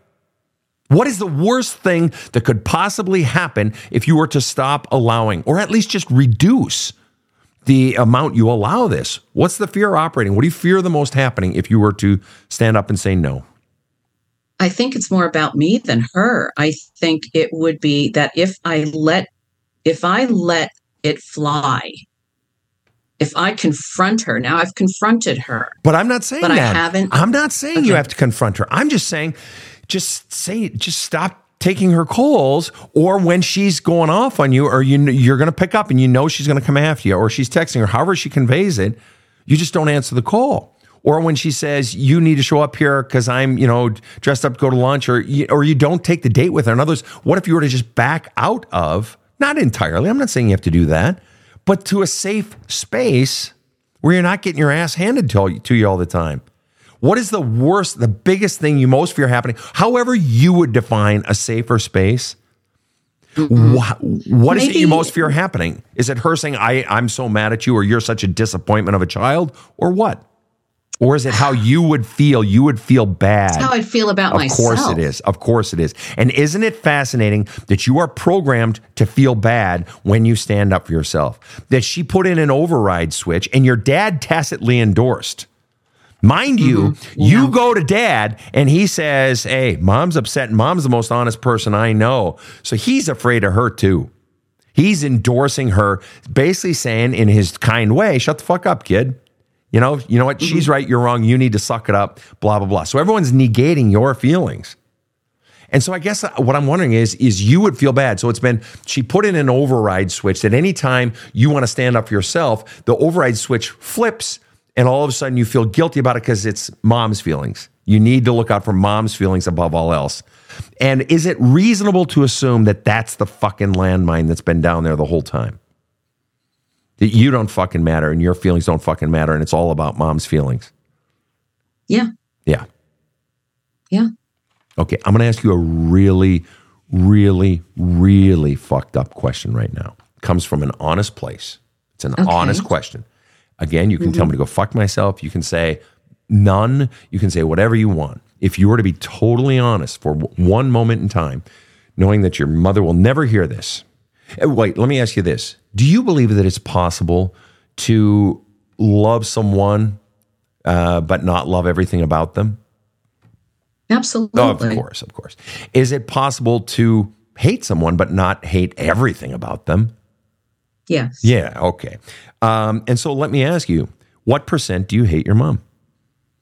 What is the worst thing that could possibly happen if you were to stop allowing, or at least just reduce the amount you allow this? What's the fear operating? What do you fear the most happening if you were to stand up and say no? I think it's more about me than her. I think it would be that if I let if I let it fly, if I confront her, now I've confronted her. But I'm not saying but that. I haven't. I'm not saying okay. you have to confront her. I'm just saying, just say, just stop taking her calls or when she's going off on you or you you're going to pick up and you know she's going to come after you or she's texting her however she conveys it you just don't answer the call or when she says you need to show up here because I'm, you know, dressed up to go to lunch, or or you don't take the date with her. In other words, what if you were to just back out of? Not entirely. I'm not saying you have to do that but to a safe space where you're not getting your ass handed to, to you all the time. What is the worst, the biggest thing you most fear happening? However, you would define a safer space. Mm-hmm. What, what is it you most fear happening? Is it her saying, I, I'm so mad at you, or you're such a disappointment of a child, or what? Or is it how you would feel? You would feel bad. That's how I'd feel about of myself. Of course it is. Of course it is. And isn't it fascinating that you are programmed to feel bad when you stand up for yourself? That she put in an override switch and your dad tacitly endorsed. Mind you, mm-hmm. yeah. you go to dad and he says, Hey, mom's upset and mom's the most honest person I know. So he's afraid of her too. He's endorsing her, basically saying in his kind way, Shut the fuck up, kid. You know, you know what? Mm-hmm. She's right, you're wrong. You need to suck it up, blah blah blah. So everyone's negating your feelings. And so I guess what I'm wondering is is you would feel bad. So it's been she put in an override switch that anytime you want to stand up for yourself, the override switch flips and all of a sudden you feel guilty about it because it's mom's feelings. You need to look out for mom's feelings above all else. And is it reasonable to assume that that's the fucking landmine that's been down there the whole time? That you don't fucking matter and your feelings don't fucking matter and it's all about mom's feelings. Yeah. Yeah. Yeah. Okay, I'm going to ask you a really, really, really fucked up question right now. Comes from an honest place. It's an Okay. honest question. Again, you can tell mm-hmm. me to go fuck myself. You can say none. You can say whatever you want. If you were to be totally honest for one moment in time, knowing that your mother will never hear this. Uh, Wait, let me ask you this. Do you believe that it's possible to love someone uh, but not love everything about them? Absolutely. Oh, of course, of course. Is it possible to hate someone but not hate everything about them? Yes. Yeah, okay. Um, and so let me ask you, what percent do you hate your mom?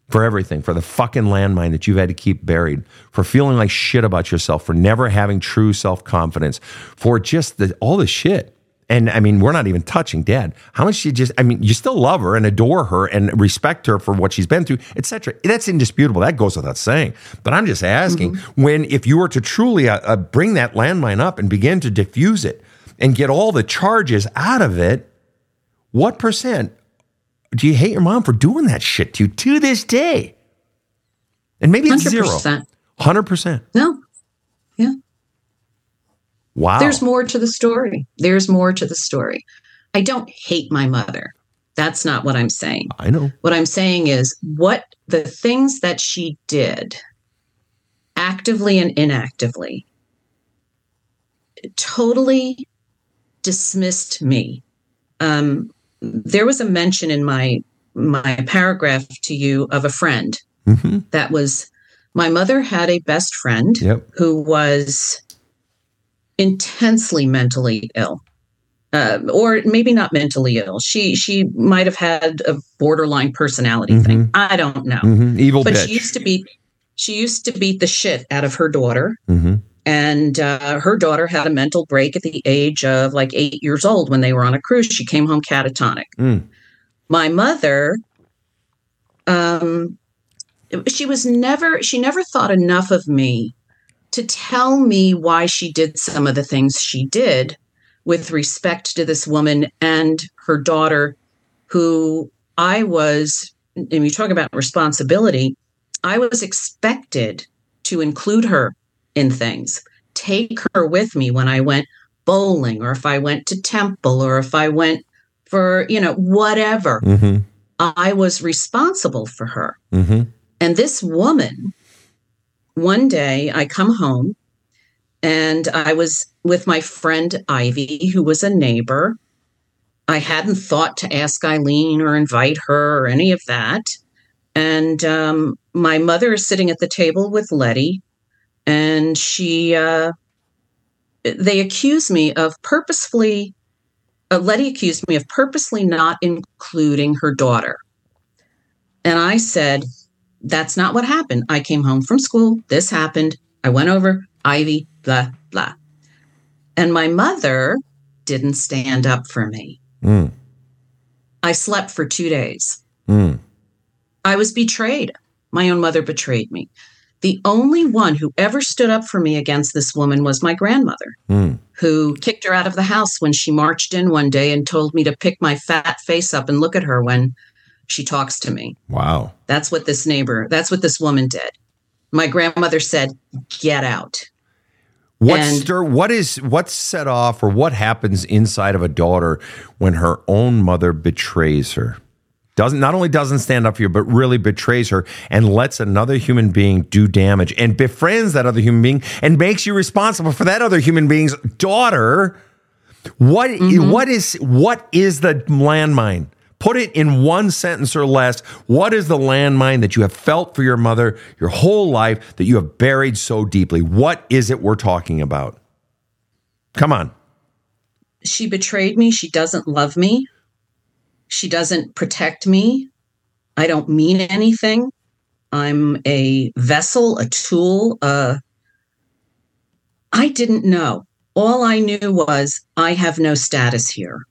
For everything, for the fucking landmine that you've had to keep buried, for feeling like shit about yourself, for never having true self confidence, for just the, all the shit. And I mean, we're not even touching dad. How much you just, I mean, you still love her and adore her and respect her for what she's been through, etc. That's indisputable. That goes without saying. But I'm just asking when, if you were to truly uh, uh, bring that landmine up and begin to diffuse it and get all the charges out of it, what percent do you hate your mom for doing that shit to you to this day? And maybe it's zero. 100%. 100%. No. Yeah. Wow. There's more to the story. There's more to the story. I don't hate my mother. That's not what I'm saying. I know. What I'm saying is what the things that she did actively and inactively totally dismissed me. Um, there was a mention in my my paragraph to you of a friend hmm that was my mother had a best friend Yep. who was intensely mentally ill uh, or maybe not mentally ill. She she might have had a borderline personality thing. I don't know. Hmm Evil but bitch. she used to beat she used to beat the shit out of her daughter. Hmm and uh, her daughter had a mental break at the age of like eight years old when they were on a cruise she came home catatonic Mm. my mother um she was never she never thought enough of me to tell me why she did some of the things she did with respect to this woman and her daughter who i was and you talk about responsibility i was expected to include her in things. Take her with me when i went bowling or if i went to temple or if i went for you know whatever. Hmm i was responsible for her. Hmm and this woman, one day I come home and I was with my friend Ivy, who was a neighbor. I hadn't thought to ask Eileen or invite her or any of that. And um, my mother is sitting at the table with Letty, and she, uh, they accuse me of purposefully, uh, Letty accused me of purposely not including her daughter. And I said, that's not what happened. I came home from school. This happened. I went over, Ivy, blah, blah. And my mother didn't stand up for me. Mm. I slept for two days. Mm. I was betrayed. My own mother betrayed me. The only one who ever stood up for me against this woman was my grandmother, Mm. who kicked her out of the house when she marched in one day and told me to pick my fat face up and look at her when she talks to me. Wow. That's what this neighbor, that's what this woman did. My grandmother said, Get out. What And- stir? What is what's set off, or what happens inside of a daughter when her own mother betrays her? Doesn't not only doesn't stand up for you, but really betrays her and lets another human being do damage and befriends that other human being and makes you responsible for that other human being's daughter. What mm-hmm. what is what is the landmine? Put it in one sentence or less. What is the landmine that you have felt for your mother your whole life that you have buried so deeply? What is it we're talking about? Come on. She betrayed me. She doesn't love me. She doesn't protect me. I don't mean anything. I'm a vessel, a tool. Uh, I didn't know. All I knew was I have no status here.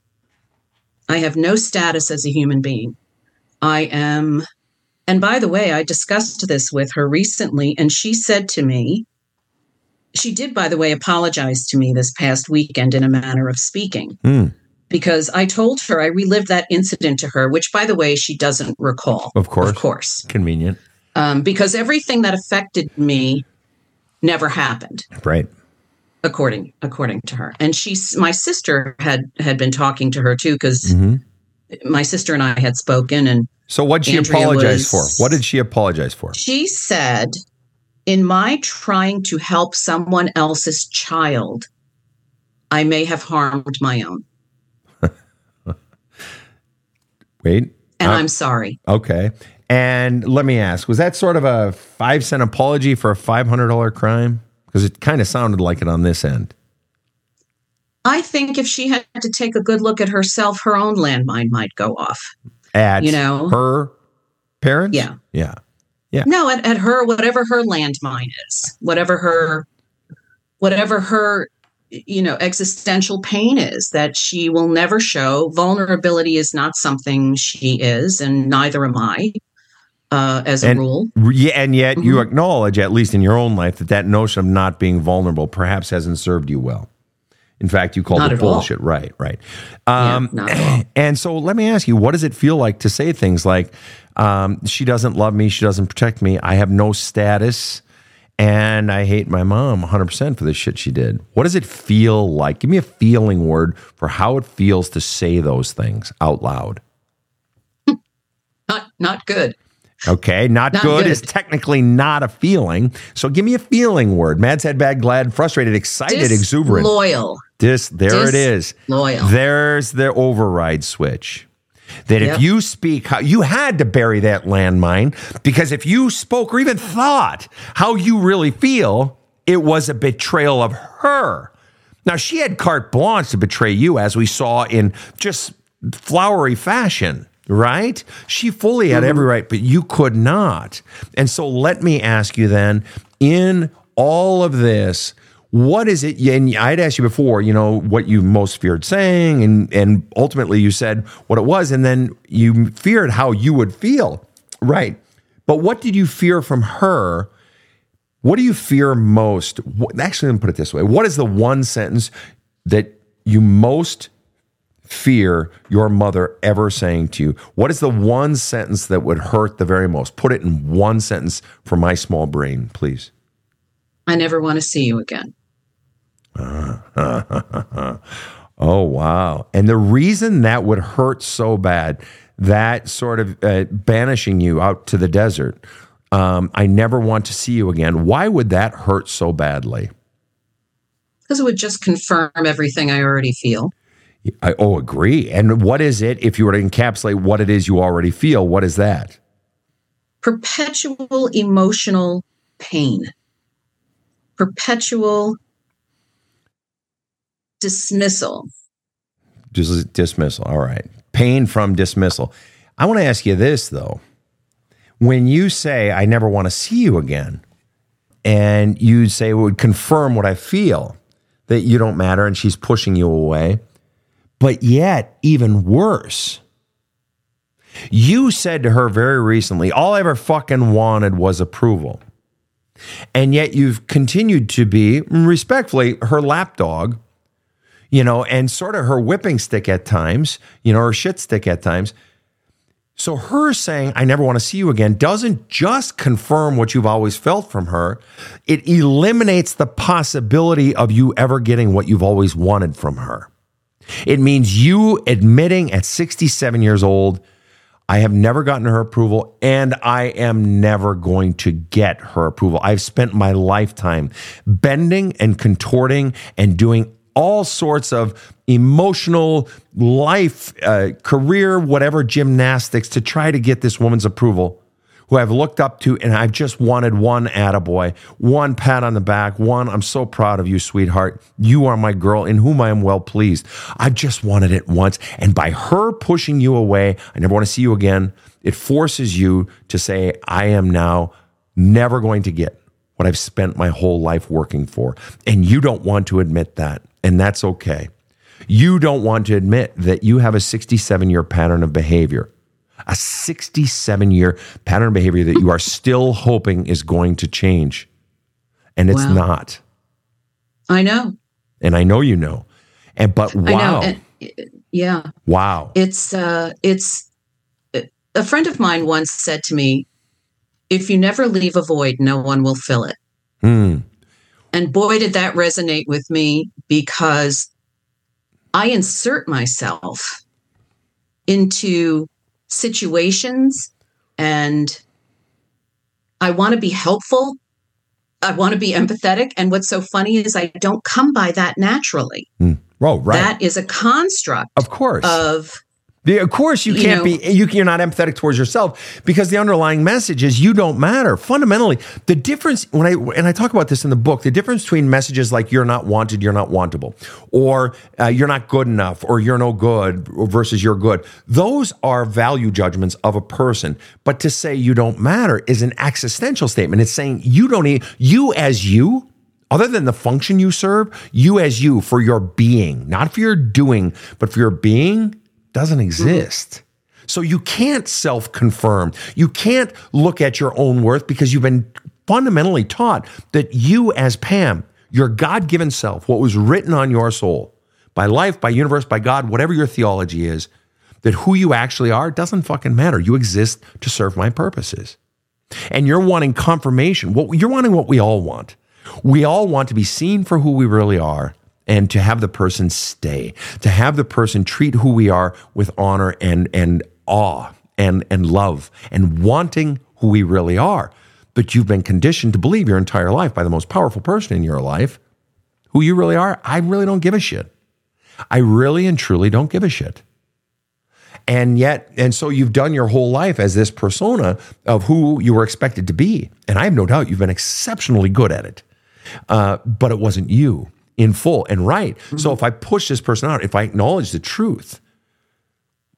I have no status as a human being. I am, and by the way, I discussed this with her recently, and she said to me, she did, by the way, apologize to me this past weekend in a manner of speaking. Hmm. Because I told her I relived that incident to her, which, by the way, she doesn't recall. Of course. Of course. Convenient. Um, because everything that affected me never happened Right. according according to her and she's my sister had had been talking to her too because Mhm. my sister and i had spoken and So what'd she Andrea apologize was- for? What did she apologize for? she said in my trying to help someone else's child i may have harmed my own Wait. and Uh, i'm sorry Okay. And let me ask, was that sort of a five cent apology for a five hundred dollar crime? Because it kind of sounded like it on this end. i think if she had to take a good look at herself her own landmine might go off At You know? her parents? Yeah. Yeah. Yeah. No, at, at her, whatever her landmine is, whatever her, whatever her, you know, existential pain is that she will never show. Vulnerability is not something she is, and neither am I, uh, as a rule. Yeah, and yet you Mhm. acknowledge, at least in your own life, that that notion of not being vulnerable perhaps hasn't served you well. In fact, you called Not it bullshit. Right, right. Um, all. and so let me ask you, what does it feel like to say things like, um, she doesn't love me, she doesn't protect me, I have no status, and I hate my mom 100% for the shit she did? What does it feel like? Give me a feeling word for how it feels to say those things out loud. Not, not good. Okay, not, Not good, good. is technically not a feeling. So give me a feeling word. Mad, sad, bad, glad, frustrated, excited, exuberant. Loyal. Dis, there it is. Disloyal. There's the override switch. That if you speak, how you had to bury that landmine because if you spoke or even thought how you really feel, it was a betrayal of her. Now she had carte blanche to betray you, as we saw in just flowery fashion, right? She fully had every mm-hmm. right, but you could not. And so let me ask you then, in all of this, what is it? And I'd asked you before, you know, what you most feared saying, and and ultimately you said what it was, and then you feared how you would feel, right? But what did you fear from her? What do you fear most? Actually, let me put it this way: What is the one sentence that you most fear your mother ever saying to you? What is the one sentence that would hurt the very most? Put it in one sentence for my small brain, please. I never want to see you again. Oh, wow. And the reason that would hurt so bad, that sort of uh, banishing you out to the desert, um, I never want to see you again. Why would that hurt so badly? Because it would just confirm everything I already feel. I oh agree. And what is it if you were to encapsulate what it is you already feel? What is that? Perpetual emotional pain. Perpetual dismissal. Dis- dismissal. All right. Pain from dismissal. I want to ask you this though. When you say I never want to see you again, and you say it would confirm what I feel that you don't matter and she's pushing you away, but yet even worse. You said to her very recently, all I ever fucking wanted was approval. And yet you've continued to be respectfully her lapdog you know, and sort of her whipping stick at times, you know, her shit stick at times. So her saying, I never want to see you again, doesn't just confirm what you've always felt from her, it eliminates the possibility of you ever getting what you've always wanted from her. It means you admitting at 67 years old, I have never gotten her approval and I am never going to get her approval. I've spent my lifetime bending and contorting and doing all sorts of emotional life, uh, career, whatever gymnastics to try to get this woman's approval who I've looked up to, and I've just wanted one attaboy, one pat on the back, one, I'm so proud of you, sweetheart. You are my girl in whom I am well pleased. I just wanted it once. And by her pushing you away, I never want to see you again. It forces you to say, I am now never going to get what I've spent my whole life working for. And you don't want to admit that. And that's okay. You don't want to admit that you have a 67 year pattern of behavior, a 67 year pattern of behavior that you are still hoping is going to change. And it's Wow. not. I know. And I know you know. And but I know. wow. And, yeah. wow. It's uh it's a friend of mine once said to me, if you never leave a void, no one will fill it. Hmm. And boy, did that resonate with me because I insert myself into situations and I want to be helpful. I want to be empathetic. And what's so funny is I don't come by that naturally. Hmm. Oh, right. That is a construct of course. of The- of course, you you can't know- be. You, you're not empathetic towards yourself because the underlying message is you don't matter. Fundamentally, the difference when I and I talk about this in the book, the difference between messages like "you're not wanted," "you're not wantable," or uh, "you're not good enough," or "you're no good" versus "you're good," those are value judgments of a person. But to say you don't matter is an existential statement. It's saying you don't need you as you. Other than the function you serve, you as you for your being, not for your doing, but for your being, doesn't mm-hmm. exist. So you can't self confirm. You can't look at your own worth because you've been fundamentally taught that you, as Pam, your God given self, what was written on your soul by life, by universe, by God, whatever your theology is, that who you actually are doesn't fucking matter. You exist to serve my purposes. And you're wanting confirmation. What you're wanting what we all want. We all want to be seen for who we really are and to have the person stay, to have the person treat who we are with honor and and awe and and love and wanting who we really are. But you've been conditioned to believe your entire life by the most powerful person in your life who you really are. I really don't give a shit. I really and truly don't give a shit. And yet, and so you've done your whole life as this persona of who you were expected to be. And I have no doubt you've been exceptionally good at it. Uh, but it wasn't you in full and right. So if I push this person out, if I acknowledge the truth,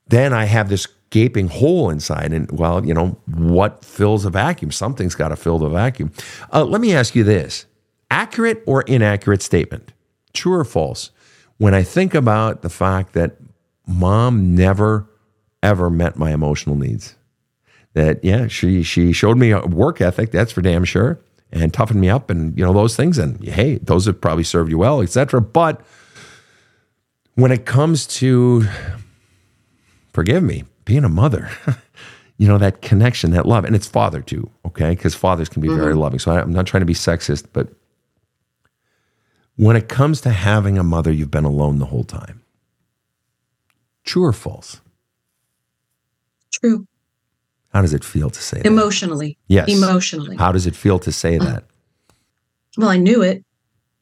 then I have this gaping hole inside. And well, you know, what fills a vacuum? Something's got to fill the vacuum. Uh, let me ask you this accurate or inaccurate statement? True or false? When I think about the fact that mom never ever met my emotional needs. That yeah, she she showed me a work ethic, that's for damn sure, and toughened me up and you know those things and hey, those have probably served you well, etc. But when it comes to forgive me, being a mother, you know, that connection, that love, and it's father too, okay? Because fathers can be very mm-hmm. loving. So I, I'm not trying to be sexist, but when it comes to having a mother, you've been alone the whole time. True or false? true How does it feel to say that? emotionally. Yes. Emotionally. How does it feel to say that? Uh, well, I knew it,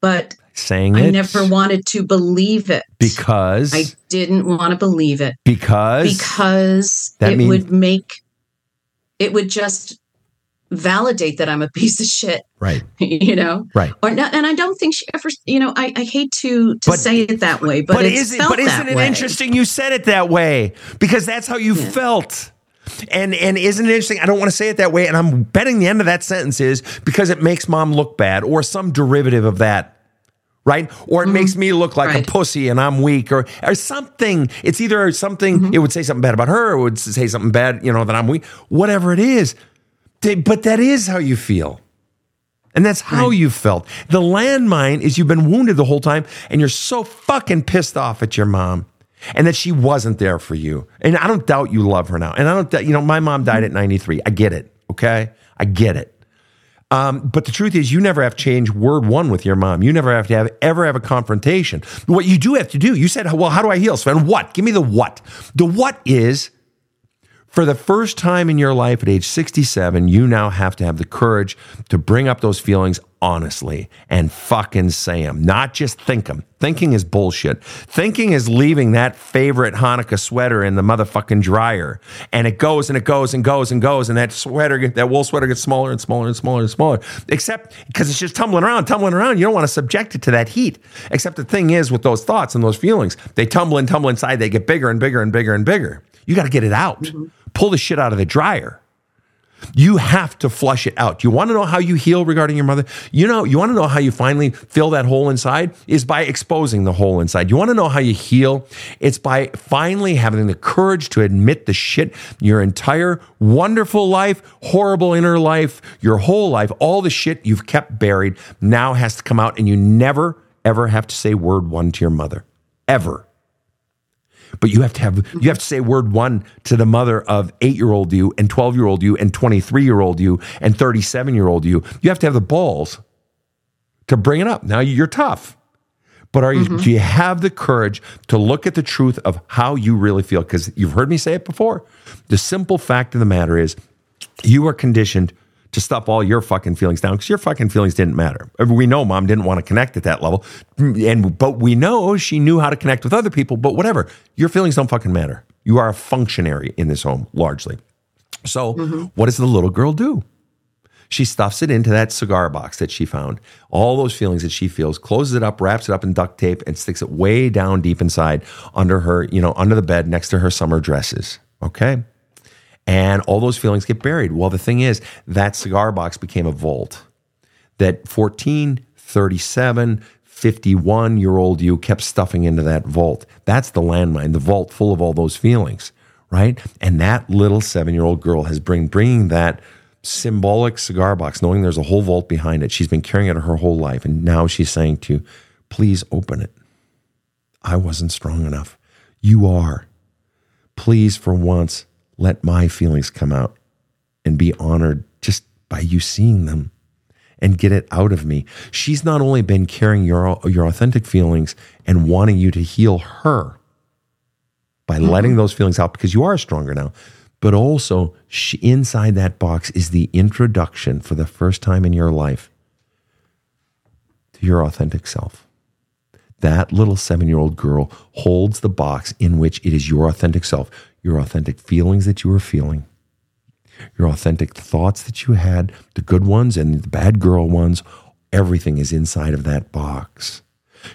but Saying it. I never wanted to believe it. because I didn't want to believe it because because it would make it would just validate that I'm a piece of shit, right, you know? right. Or not, and I don't think she ever, you know, I, I hate to to But- say it that way, but, But, it's is it, but isn't it way. interesting you said it that way because that's how you felt. And and isn't it interesting? I don't want to say it that way, and I'm betting the end of that sentence is because it makes mom look bad or some derivative of that. Right? Or it makes me look like Mm-hmm. Right. a pussy and I'm weak or or something. It's either something Mm-hmm. it would say something bad about her, or it would say something bad, you know, that I'm weak. Whatever it is. But that is how you feel. And that's how you felt. The landmine is you've been wounded the whole time and you're so fucking pissed off at your mom and that she wasn't there for you. And I don't doubt you love her now. And I don't, doubt- you know, my mom died at 93. I get it. Okay. I get it. Um, but the truth is, you never have to change word one with your mom. You never have to have ever have a confrontation. What you do have to do, you said, well, how do I heal, Sven? What? Give me the what. The what is for the first time in your life at age 67, you now have to have the courage to bring up those feelings honestly and fucking say them, not just think them. Thinking is bullshit. Thinking is leaving that favorite Hanukkah sweater in the motherfucking dryer. And it goes and it goes and goes and goes. And that sweater, that wool sweater gets smaller and smaller and smaller and smaller. Except because it's just tumbling around, tumbling around. You don't want to subject it to that heat. Except the thing is with those thoughts and those feelings, they tumble and tumble inside. They get bigger and bigger and bigger and bigger. You got to get it out. Mm-hmm. Pull the shit out of the dryer. You have to flush it out. You want to know how you heal regarding your mother? You know, you want to know how you finally fill that hole inside is by exposing the hole inside. You want to know how you heal? It's by finally having the courage to admit the shit your entire wonderful life, horrible inner life, your whole life, all the shit you've kept buried now has to come out and you never ever have to say word one to your mother. Ever. But you have to have you have to say word one to the mother of eight year old you and twelve year old you and twenty three year old you and thirty seven year old you. You have to have the balls to bring it up. Now you're tough. But are you, mm-hmm. do you have the courage to look at the truth of how you really feel? Because you've heard me say it before. The simple fact of the matter is, you are conditioned to stuff all your fucking feelings down because your fucking feelings didn't matter. We know mom didn't want to connect at that level, and but we know she knew how to connect with other people. But whatever, your feelings don't fucking matter. You are a functionary in this home largely. So, mm-hmm. what does the little girl do? She stuffs it into that cigar box that she found. All those feelings that she feels, closes it up, wraps it up in duct tape, and sticks it way down deep inside under her, you know, under the bed next to her summer dresses. Okay and all those feelings get buried. Well, the thing is, that cigar box became a vault that 14, 37, 51 year old you kept stuffing into that vault. That's the landmine, the vault full of all those feelings, right? And that little seven year old girl has been bringing that symbolic cigar box, knowing there's a whole vault behind it. She's been carrying it her whole life. And now she's saying to you, please open it. I wasn't strong enough. You are. Please, for once, let my feelings come out and be honored just by you seeing them and get it out of me. She's not only been carrying your, your authentic feelings and wanting you to heal her by mm-hmm. letting those feelings out because you are stronger now, but also she, inside that box is the introduction for the first time in your life to your authentic self. That little seven year old girl holds the box in which it is your authentic self, your authentic feelings that you were feeling, your authentic thoughts that you had, the good ones and the bad girl ones. Everything is inside of that box.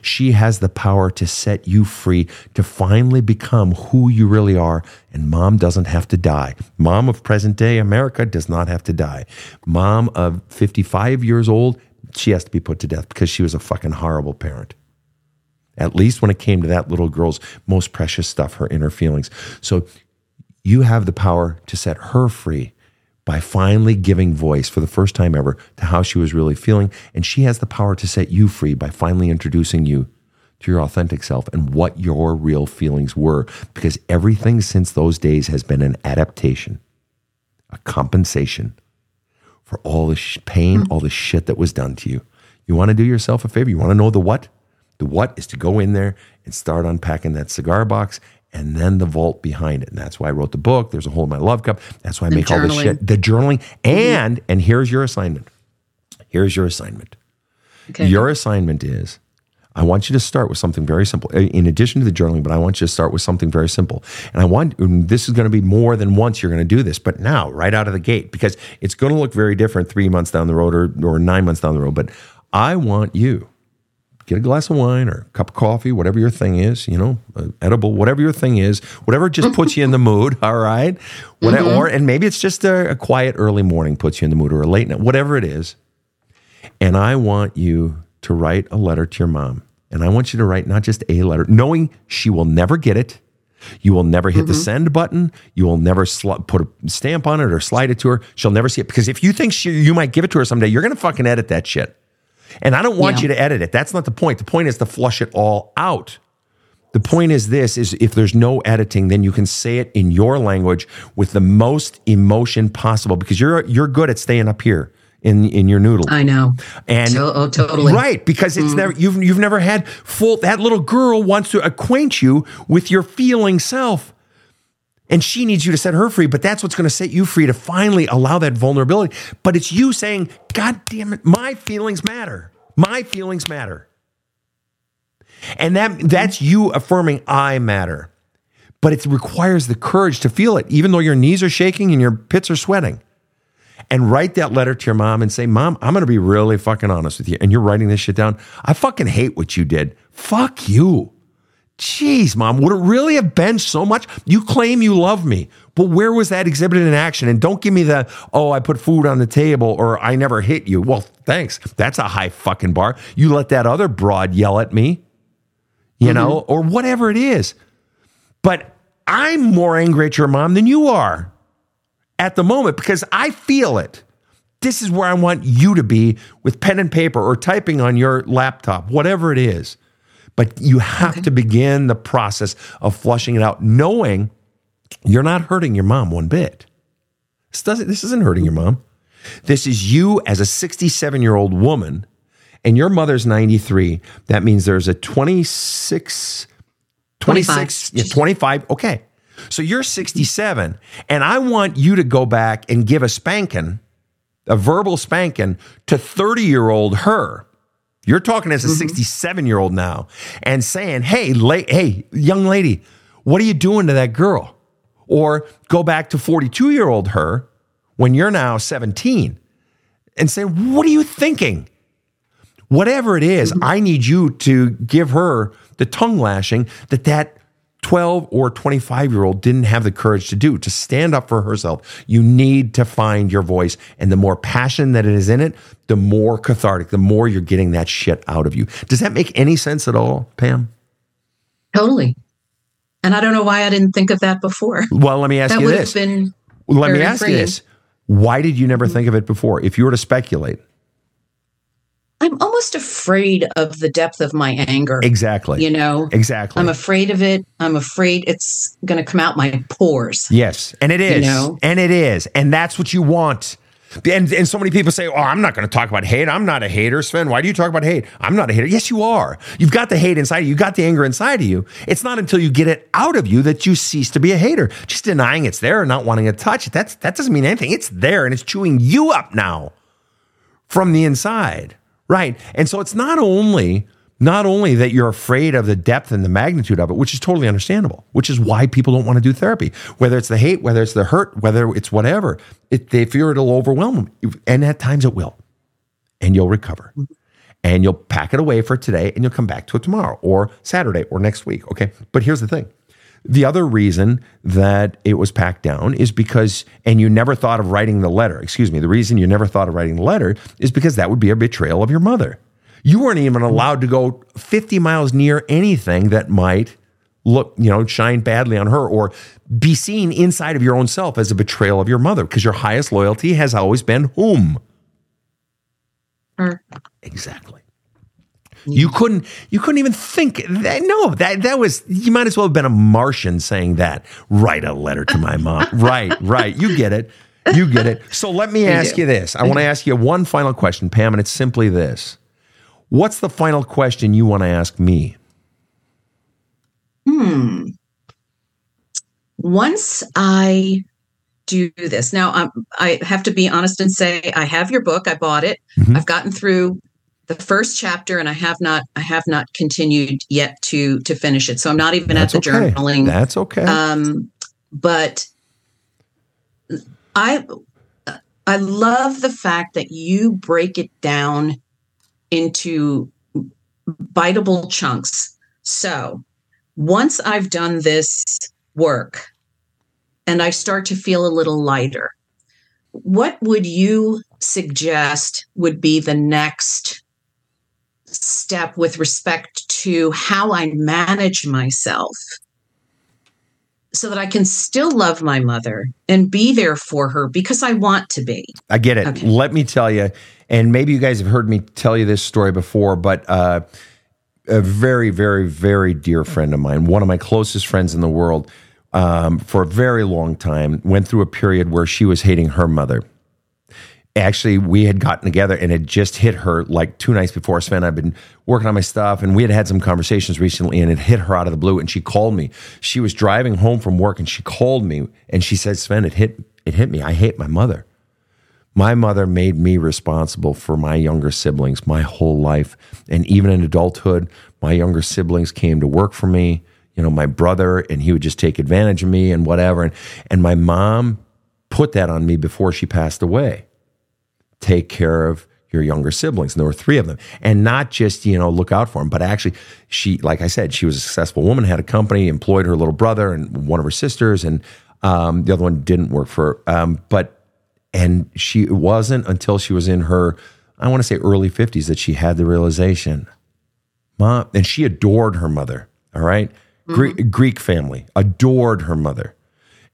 She has the power to set you free to finally become who you really are. And mom doesn't have to die. Mom of present day America does not have to die. Mom of 55 years old, she has to be put to death because she was a fucking horrible parent at least when it came to that little girl's most precious stuff, her inner feelings. So you have the power to set her free by finally giving voice for the first time ever to how she was really feeling. And she has the power to set you free by finally introducing you to your authentic self and what your real feelings were. Because everything since those days has been an adaptation, a compensation for all the sh- pain, mm. all the shit that was done to you. You want to do yourself a favor? You want to know the what? The what is to go in there and start unpacking that cigar box and then the vault behind it. And that's why I wrote the book. There's a hole in my love cup. That's why I make all this shit. The journaling. And and here's your assignment. Here's your assignment. Okay. Your assignment is I want you to start with something very simple. In addition to the journaling, but I want you to start with something very simple. And I want this is going to be more than once you're going to do this, but now, right out of the gate, because it's going to look very different three months down the road or, or nine months down the road. But I want you get a glass of wine or a cup of coffee, whatever your thing is, you know, uh, edible, whatever your thing is, whatever just puts you in the mood. All right. Whatever, mm-hmm. Or, and maybe it's just a, a, quiet early morning puts you in the mood or a late night, whatever it is. And I want you to write a letter to your mom. And I want you to write not just a letter, knowing she will never get it. You will never hit mm-hmm. the send button. You will never sl- put a stamp on it or slide it to her. She'll never see it because if you think she, you might give it to her someday, you're going to fucking edit that shit. And I don't want yeah. you to edit it. That's not the point. The point is to flush it all out. The point is this is if there's no editing, then you can say it in your language with the most emotion possible because you're you're good at staying up here in in your noodle. I know. And to- oh, totally. Right, because it's mm. never you've you've never had full that little girl wants to acquaint you with your feeling self. And she needs you to set her free, but that's what's going to set you free to finally allow that vulnerability. But it's you saying, God damn it, my feelings matter. My feelings matter. And that that's you affirming I matter. But it requires the courage to feel it, even though your knees are shaking and your pits are sweating. And write that letter to your mom and say, Mom, I'm going to be really fucking honest with you. And you're writing this shit down. I fucking hate what you did. Fuck you Jeez, mom, would it really have been so much? You claim you love me, but where was that exhibited in action? And don't give me the, oh, I put food on the table or I never hit you. Well, thanks. That's a high fucking bar. You let that other broad yell at me, you mm-hmm. know, or whatever it is. But I'm more angry at your mom than you are at the moment because I feel it. This is where I want you to be with pen and paper or typing on your laptop, whatever it is. But you have to begin the process of flushing it out, knowing you're not hurting your mom one bit. This doesn't this isn't hurting your mom. This is you as a 67 year old woman, and your mother's 93. That means there's a 26, 26, 25. yeah, 25. Okay. So you're 67, and I want you to go back and give a spanking, a verbal spanking to 30 year old her. You're talking as a mm-hmm. 67 year old now and saying, hey, la- hey, young lady, what are you doing to that girl? Or go back to 42 year old her when you're now 17 and say, what are you thinking? Whatever it is, mm-hmm. I need you to give her the tongue lashing that that 12 or 25 year old didn't have the courage to do, to stand up for herself. You need to find your voice. And the more passion that it is in it, the more cathartic, the more you're getting that shit out of you. Does that make any sense at all, Pam? Totally. And I don't know why I didn't think of that before. Well, let me ask That you this. been let me ask you this. Why did you never think of it before? If you were to speculate. I'm almost afraid of the depth of my anger. Exactly. You know, Exactly. I'm afraid of it. I'm afraid it's going to come out my pores. Yes, and it is, know? and it is, and that's what you want. And and so many people say, "Oh, I'm not going to talk about hate. I'm not a hater, Sven. Why do you talk about hate? I'm not a hater." Yes, you are. You've got the hate inside of you. You've got the anger inside of you. It's not until you get it out of you that you cease to be a hater. Just denying it's there and not wanting to touch it. That's that doesn't mean anything. It's there and it's chewing you up now from the inside. Right. And so it's not only not only that you're afraid of the depth and the magnitude of it, which is totally understandable, which is why people don't want to do therapy. Whether it's the hate, whether it's the hurt, whether it's whatever, it, they fear it'll overwhelm them. And at times it will. And you'll recover. And you'll pack it away for today and you'll come back to it tomorrow or Saturday or next week. Okay. But here's the thing. The other reason that it was packed down is because, and you never thought of writing the letter, excuse me, the reason you never thought of writing the letter is because that would be a betrayal of your mother. You weren't even allowed to go 50 miles near anything that might look, you know, shine badly on her or be seen inside of your own self as a betrayal of your mother because your highest loyalty has always been whom? Her. Exactly. You couldn't. You couldn't even think. That, no, that that was. You might as well have been a Martian saying that. Write a letter to my mom. right, right. You get it. You get it. So let me ask you this. I want to ask you one final question, Pam, and it's simply this: What's the final question you want to ask me? Hmm. Once I do this, now um, I have to be honest and say I have your book. I bought it. Mhm. I've gotten through the first chapter, and I have not. I have not continued yet to to finish it. So I'm not even That's at the okay. journaling. That's okay. um, but I I love the fact that you break it down into biteable chunks. So once I've done this work and I start to feel a little lighter, what would you suggest would be the next step with respect to how I manage myself so that I can still love my mother and be there for her because I want to be. I get it. Okay. Let me tell you, and maybe you guys have heard me tell you this story before, but uh, a very, very, very dear friend of mine, one of my closest friends in the world, um, for a very long time, went through a period where she was hating her mother. Actually, we had gotten together and it just hit her like two nights before. Sven, I've been working on my stuff and we had had some conversations recently and it hit her out of the blue. And she called me. She was driving home from work and she called me and she said, Sven, it hit, it hit me. I hate my mother. My mother made me responsible for my younger siblings my whole life. And even in adulthood, my younger siblings came to work for me, you know, my brother, and he would just take advantage of me and whatever. And, and my mom put that on me before she passed away. Take care of your younger siblings. And there were three of them. And not just, you know, look out for them, but actually, she, like I said, she was a successful woman, had a company, employed her little brother and one of her sisters. And um, the other one didn't work for her. Um, but, and she, it wasn't until she was in her, I want to say early 50s that she had the realization, mom, and she adored her mother. All right? Greek, Greek family adored her mother.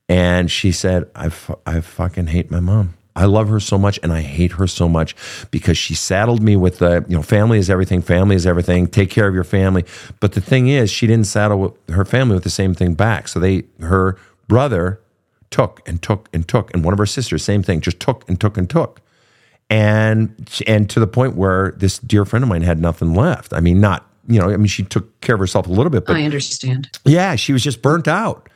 And she said, I, fu- I fucking hate my mom. I love her so much and I hate her so much because she saddled me with the, you know, family is everything, family is everything, take care of your family. But the thing is, she didn't saddle her family with the same thing back. So they, her brother took and took and took, and one of her sisters, same thing, just took and took and took. And, and to the point where this dear friend of mine had nothing left. I mean, not, you know, I mean, she took care of herself a little bit, but I understand. yeah, she was just burnt out.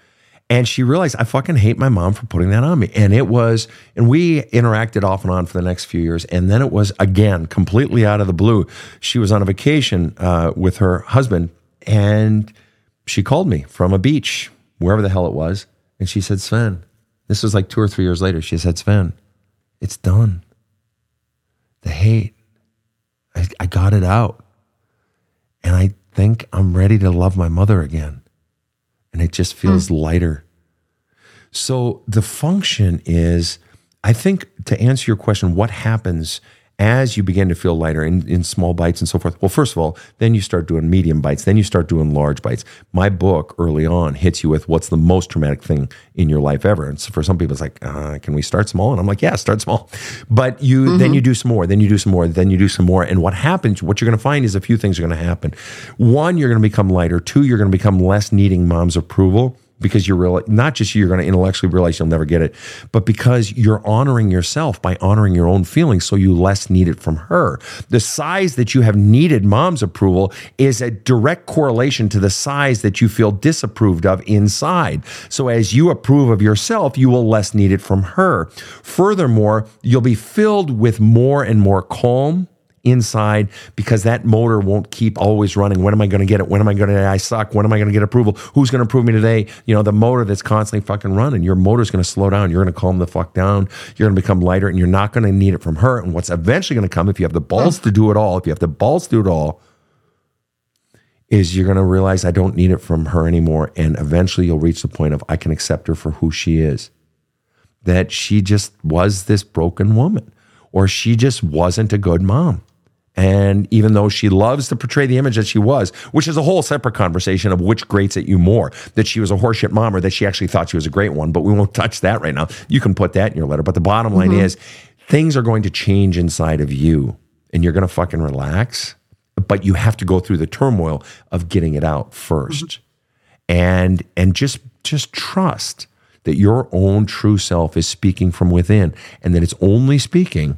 And she realized I fucking hate my mom for putting that on me. And it was, and we interacted off and on for the next few years. And then it was again completely out of the blue. She was on a vacation uh, with her husband, and she called me from a beach, wherever the hell it was. And she said, Sven, this was like two or three years later. She said, Sven, it's done. The hate, I, I got it out. And I think I'm ready to love my mother again and it just feels hmm. lighter. So the function is, I think, to answer your question, what happens as you begin to feel lighter in, in small bites and so forth? Well, first of all, then you start doing medium bites, then you start doing large bites. My book early on hits you with what's the most traumatic thing in your life ever. And so for some people, it's like, uh, can we start small? And I'm like, yeah, start small. But you then you do some more, then you do some more, then you do some more. And what happens, what you're going to find is a few things are going to happen. One, you're going to become lighter. Two, you're going to become less needing mom's approval because you're real not just you're going to intellectually realize you'll never get it but because you're honoring yourself by honoring your own feelings so you less need it from her. The size that you have needed mom's approval is a direct correlation to the size that you feel disapproved of inside. So as you approve of yourself you will less need it from her. Furthermore you'll be filled with more and more calm inside because that motor won't keep always running. When am I going to get it? When am I going to? I suck. When am I going to get approval? Who's going to approve me today? You know, the motor that's constantly fucking running. Your motor's going to slow down. You're going to calm the fuck down. You're going to become lighter, and you're not going to need it from her. And what's eventually going to come, if you have the balls to do it all, if you have the balls to do it all, is you're going to realize I don't need it from her anymore, and eventually you'll reach the point of I can accept her for who she is. That she just was this broken woman, or she just wasn't a good mom. And even though she loves to portray the image that she was, which is a whole separate conversation of which grates at you more, that she was a horseshit mom or that she actually thought she was a great one, but we won't touch that right now. You can put that in your letter. But the bottom line mm-hmm. is things are going to change inside of you and you're going to fucking relax, but you have to go through the turmoil of getting it out 1st mm-hmm. And and just just trust that your own true self is speaking from within and that it's only speaking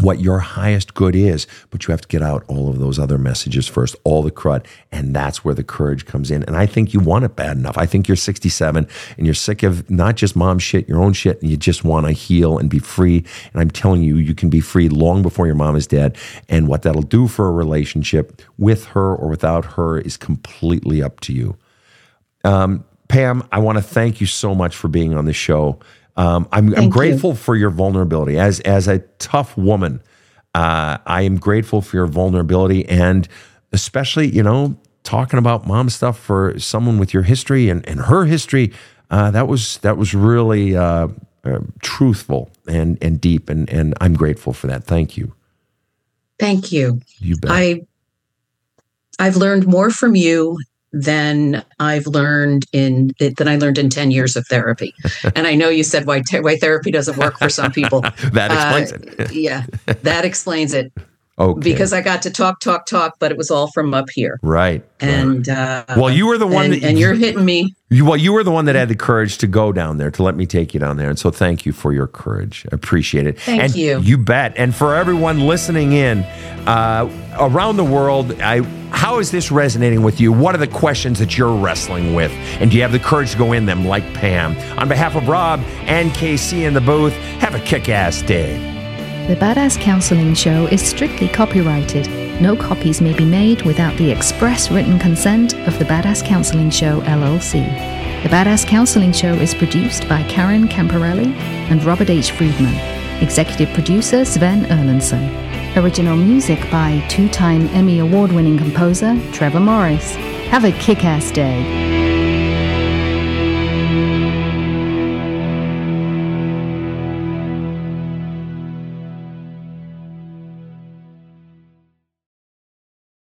what your highest good is, but you have to get out all of those other messages first, all the crud. And that's where the courage comes in. And I think you want it bad enough. I think you're 67 and you're sick of not just mom shit, your own shit, and you just want to heal and be free. And I'm telling you, you can be free long before your mom is dead. And what that'll do for a relationship with her or without her is completely up to you. Um, Pam, I want to thank you so much for being on the show. Um, I'm, I'm Thank you. grateful for your vulnerability as as a tough woman. Uh, I am grateful for your vulnerability and especially you know talking about mom stuff for someone with your history and, and her history. Uh, that was that was really uh, uh, truthful and and deep and and I'm grateful for that. Thank you. Thank you. You bet. I I've learned more from you than I've learned in than I learned in 10 years of therapy. and I know you said why te- why therapy doesn't work for some people. that explains Uh, it. yeah, that explains it Okay. because I got to talk talk talk but it was all from up here. right. And uh well, you were the one and, that and you're hitting me. You, well, you were the one that had the courage to go down there to let me take you down there, and so thank you for your courage. I appreciate it. Thank and you. You bet. And for everyone listening in uh, around the world, I, how is this resonating with you? What are the questions that you're wrestling with, and do you have the courage to go in them like Pam? On behalf of Rob and KC in the booth, have a kick-ass day. The Badass Counseling Show is strictly copyrighted. No copies may be made without the express written consent of the Badass Counseling Show LLC. The Badass Counseling Show is produced by Karen Camparelli and Robert H. Friedman. Executive producer Sven Erlandson. Original music by two time Emmy Award winning composer Trevor Morris. Have a kick ass day.